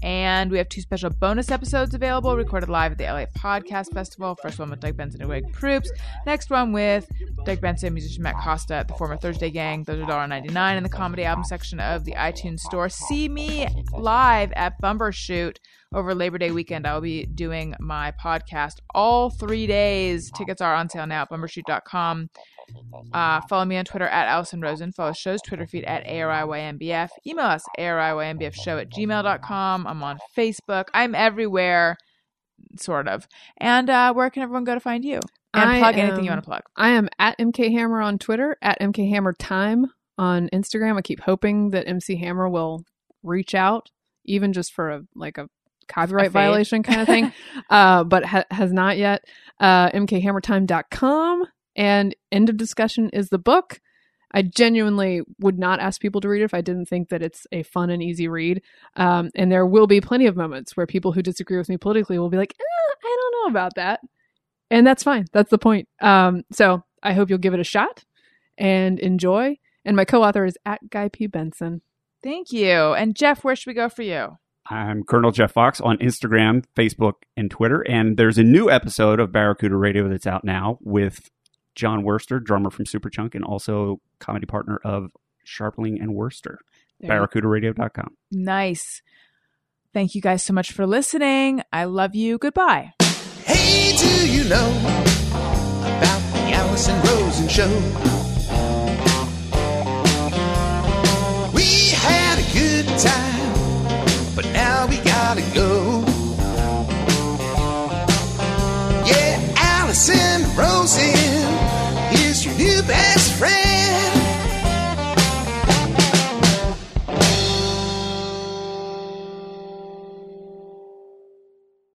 And we have two special bonus episodes available, recorded live at the LA Podcast Festival. First one with Doug Benson and Greg Proops. Next one with Doug Benson, musician Matt Costa at the former Thursday Gang. Those are $1.99 in the comedy album section of the iTunes store. See me live at Bumbershoot over Labor Day weekend. I will be doing my podcast all three days. Tickets are on sale now at bumbershoot.com. Uh, follow me on Twitter at Allison Rosen. Follow the show's Twitter feed at ARIYMBF. Email us, ARIYMBFshow at gmail.com. I'm on Facebook. I'm everywhere, sort of. And uh, where can everyone go to find you? And I plug anything you want to plug. I am at MK Hammer on Twitter, at MK Hammer Time on Instagram. I keep hoping that MC Hammer will reach out, even just for a like a copyright fade. violation kind of thing, uh, but ha- has not yet. Uh, MKHammerTime.com and End of Discussion is the book. I genuinely would not ask people to read it if I didn't think that it's a fun and easy read. Um, and there will be plenty of moments where people who disagree with me politically will be like, eh, I don't know about that. And that's fine. That's the point. Um, so I hope you'll give it a shot and enjoy. And my co author is at Guy P. Benson. Thank you. And Jeff, where should we go for you? I'm Colonel Jeff Fox on Instagram, Facebook, and Twitter. And there's a new episode of Barracuda Radio that's out now with Jon Wurster, drummer from Superchunk, and also comedy partner of Scharpling and Wurster. There you- BarracudaRadio.com. Nice. Thank you guys so much for listening. I love you. Goodbye. Hey, do you know about the Allison Rosen show? We had a good time, but now we gotta go. Yeah, Allison Rosen is your best friend.